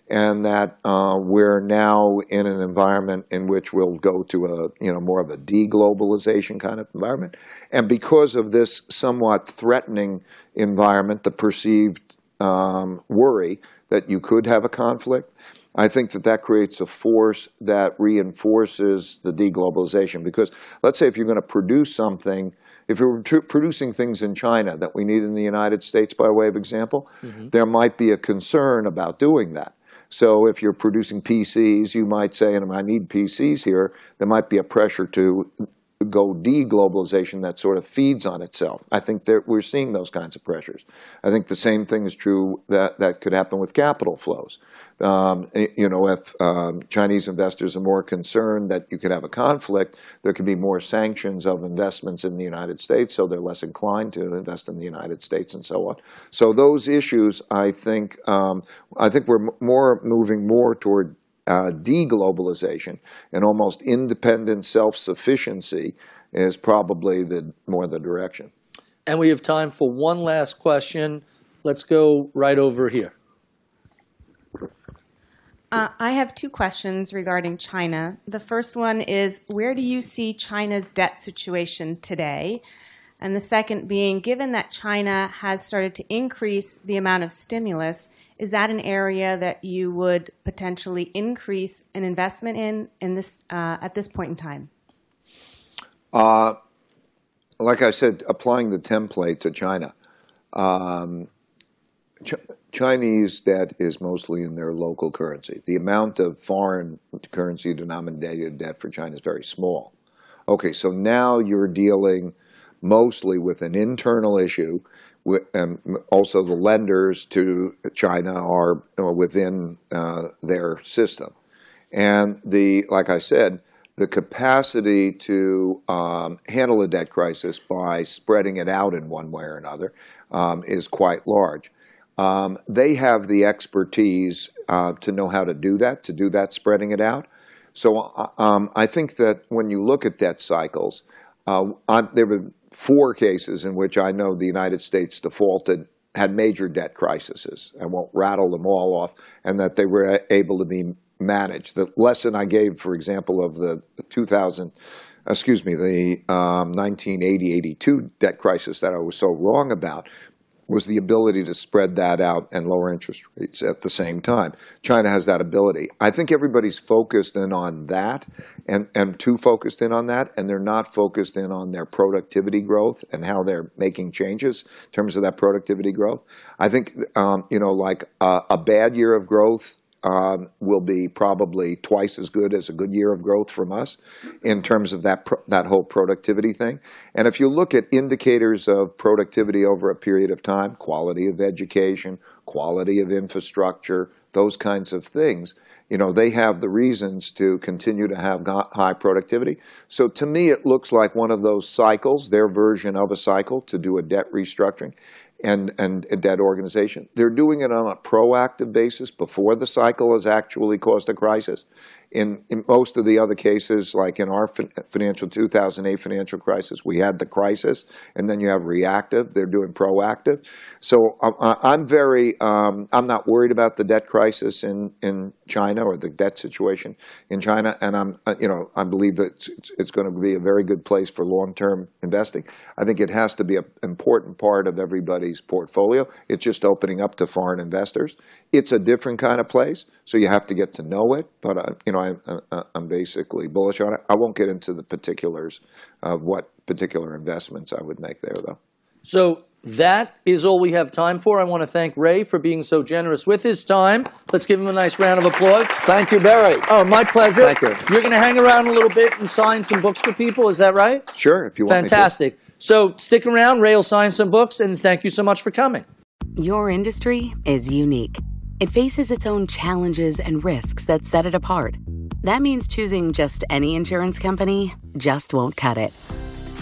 C: and that uh, we're now in an environment in which we'll go to a you know more of a deglobalization kind of environment, and because of this somewhat threatening environment, the perceived um, worry that you could have a conflict, I think that that creates a force that reinforces the deglobalization. Because let's say if you're going to produce something if we were producing things in China that we need in the United States, by way of example, mm-hmm. there might be a concern about doing that. So if you're producing PCs, you might say, and I need PCs here, there might be a pressure to go deglobalization that sort of feeds on itself. I think that we're seeing those kinds of pressures. I think the same thing is true that, that could happen with capital flows. Um, you know, if um, Chinese investors are more concerned that you could have a conflict, there could be more sanctions of investments in the United States, so they're less inclined to invest in the United States and so on. So those issues, I think, um, I think we're more moving more toward uh, deglobalization and almost independent self-sufficiency is probably the more the direction.
B: And we have time for one last question. Let's go right over here.
L: Uh, I have two questions regarding China. The first one is where do you see China's debt situation today? And the second being, given that China has started to increase the amount of stimulus, is that an area that you would potentially increase an investment in in this uh, at this point in time?
C: Uh, like I said, applying the template to China, um, Ch- Chinese debt is mostly in their local currency. The amount of foreign currency denominated debt for China is very small. Okay, so now you're dealing mostly with an internal issue and also the lenders to China are within uh, their system. And the, like I said, the capacity to um, handle a debt crisis by spreading it out in one way or another um, is quite large. Um, they have the expertise uh, to know how to do that, to do that spreading it out. So uh, um, I think that when you look at debt cycles, uh, there been four cases in which I know the United States defaulted had major debt crises. I won't rattle them all off, and that they were able to be managed. The lesson I gave, for example, of the 2000, excuse me, the um, 1980-82 debt crisis that I was so wrong about was the ability to spread that out and lower interest rates at the same time. China has that ability. I think everybody's focused in on that and, and too focused in on that, and they're not focused in on their productivity growth and how they're making changes in terms of that productivity growth. I think, um, you know, like a, a bad year of growth um, will be probably twice as good as a good year of growth from us in terms of that that whole productivity thing. And if you look at indicators of productivity over a period of time, quality of education, quality of infrastructure, those kinds of things, you know, they have the reasons to continue to have high productivity. So to me, it looks like one of those cycles, their version of a cycle to do a debt restructuring and, and a debt organization. They're doing it on a proactive basis before the cycle has actually caused a crisis. In, in most of the other cases, like in our financial 2008 financial crisis, we had the crisis, and then you have reactive. They're doing proactive. So uh, I'm very, um, I'm not worried about the debt crisis in, in China or the debt situation in China, and I'm, uh, you know, I believe that it's, it's going to be a very good place for long-term investing. I think it has to be an important part of everybody's portfolio. It's just opening up to foreign investors. It's a different kind of place, so you have to get to know it. But uh, you know, I, I, I'm basically bullish on it. I won't get into the particulars of what particular investments I would make there, though.
B: So that is all we have time for. I want to thank Ray for being so generous with his time. Let's give him a nice round of applause.
C: Thank you, Barry.
B: Oh, my pleasure.
C: Thank you.
B: You're going to hang around a little bit and sign some books for people. Is that right?
C: Sure, if you want
B: Fantastic. So stick around. Ray will sign some books, and thank you so much for coming.
D: Your industry is unique. It faces its own challenges and risks that set it apart. That means choosing just any insurance company just won't cut it.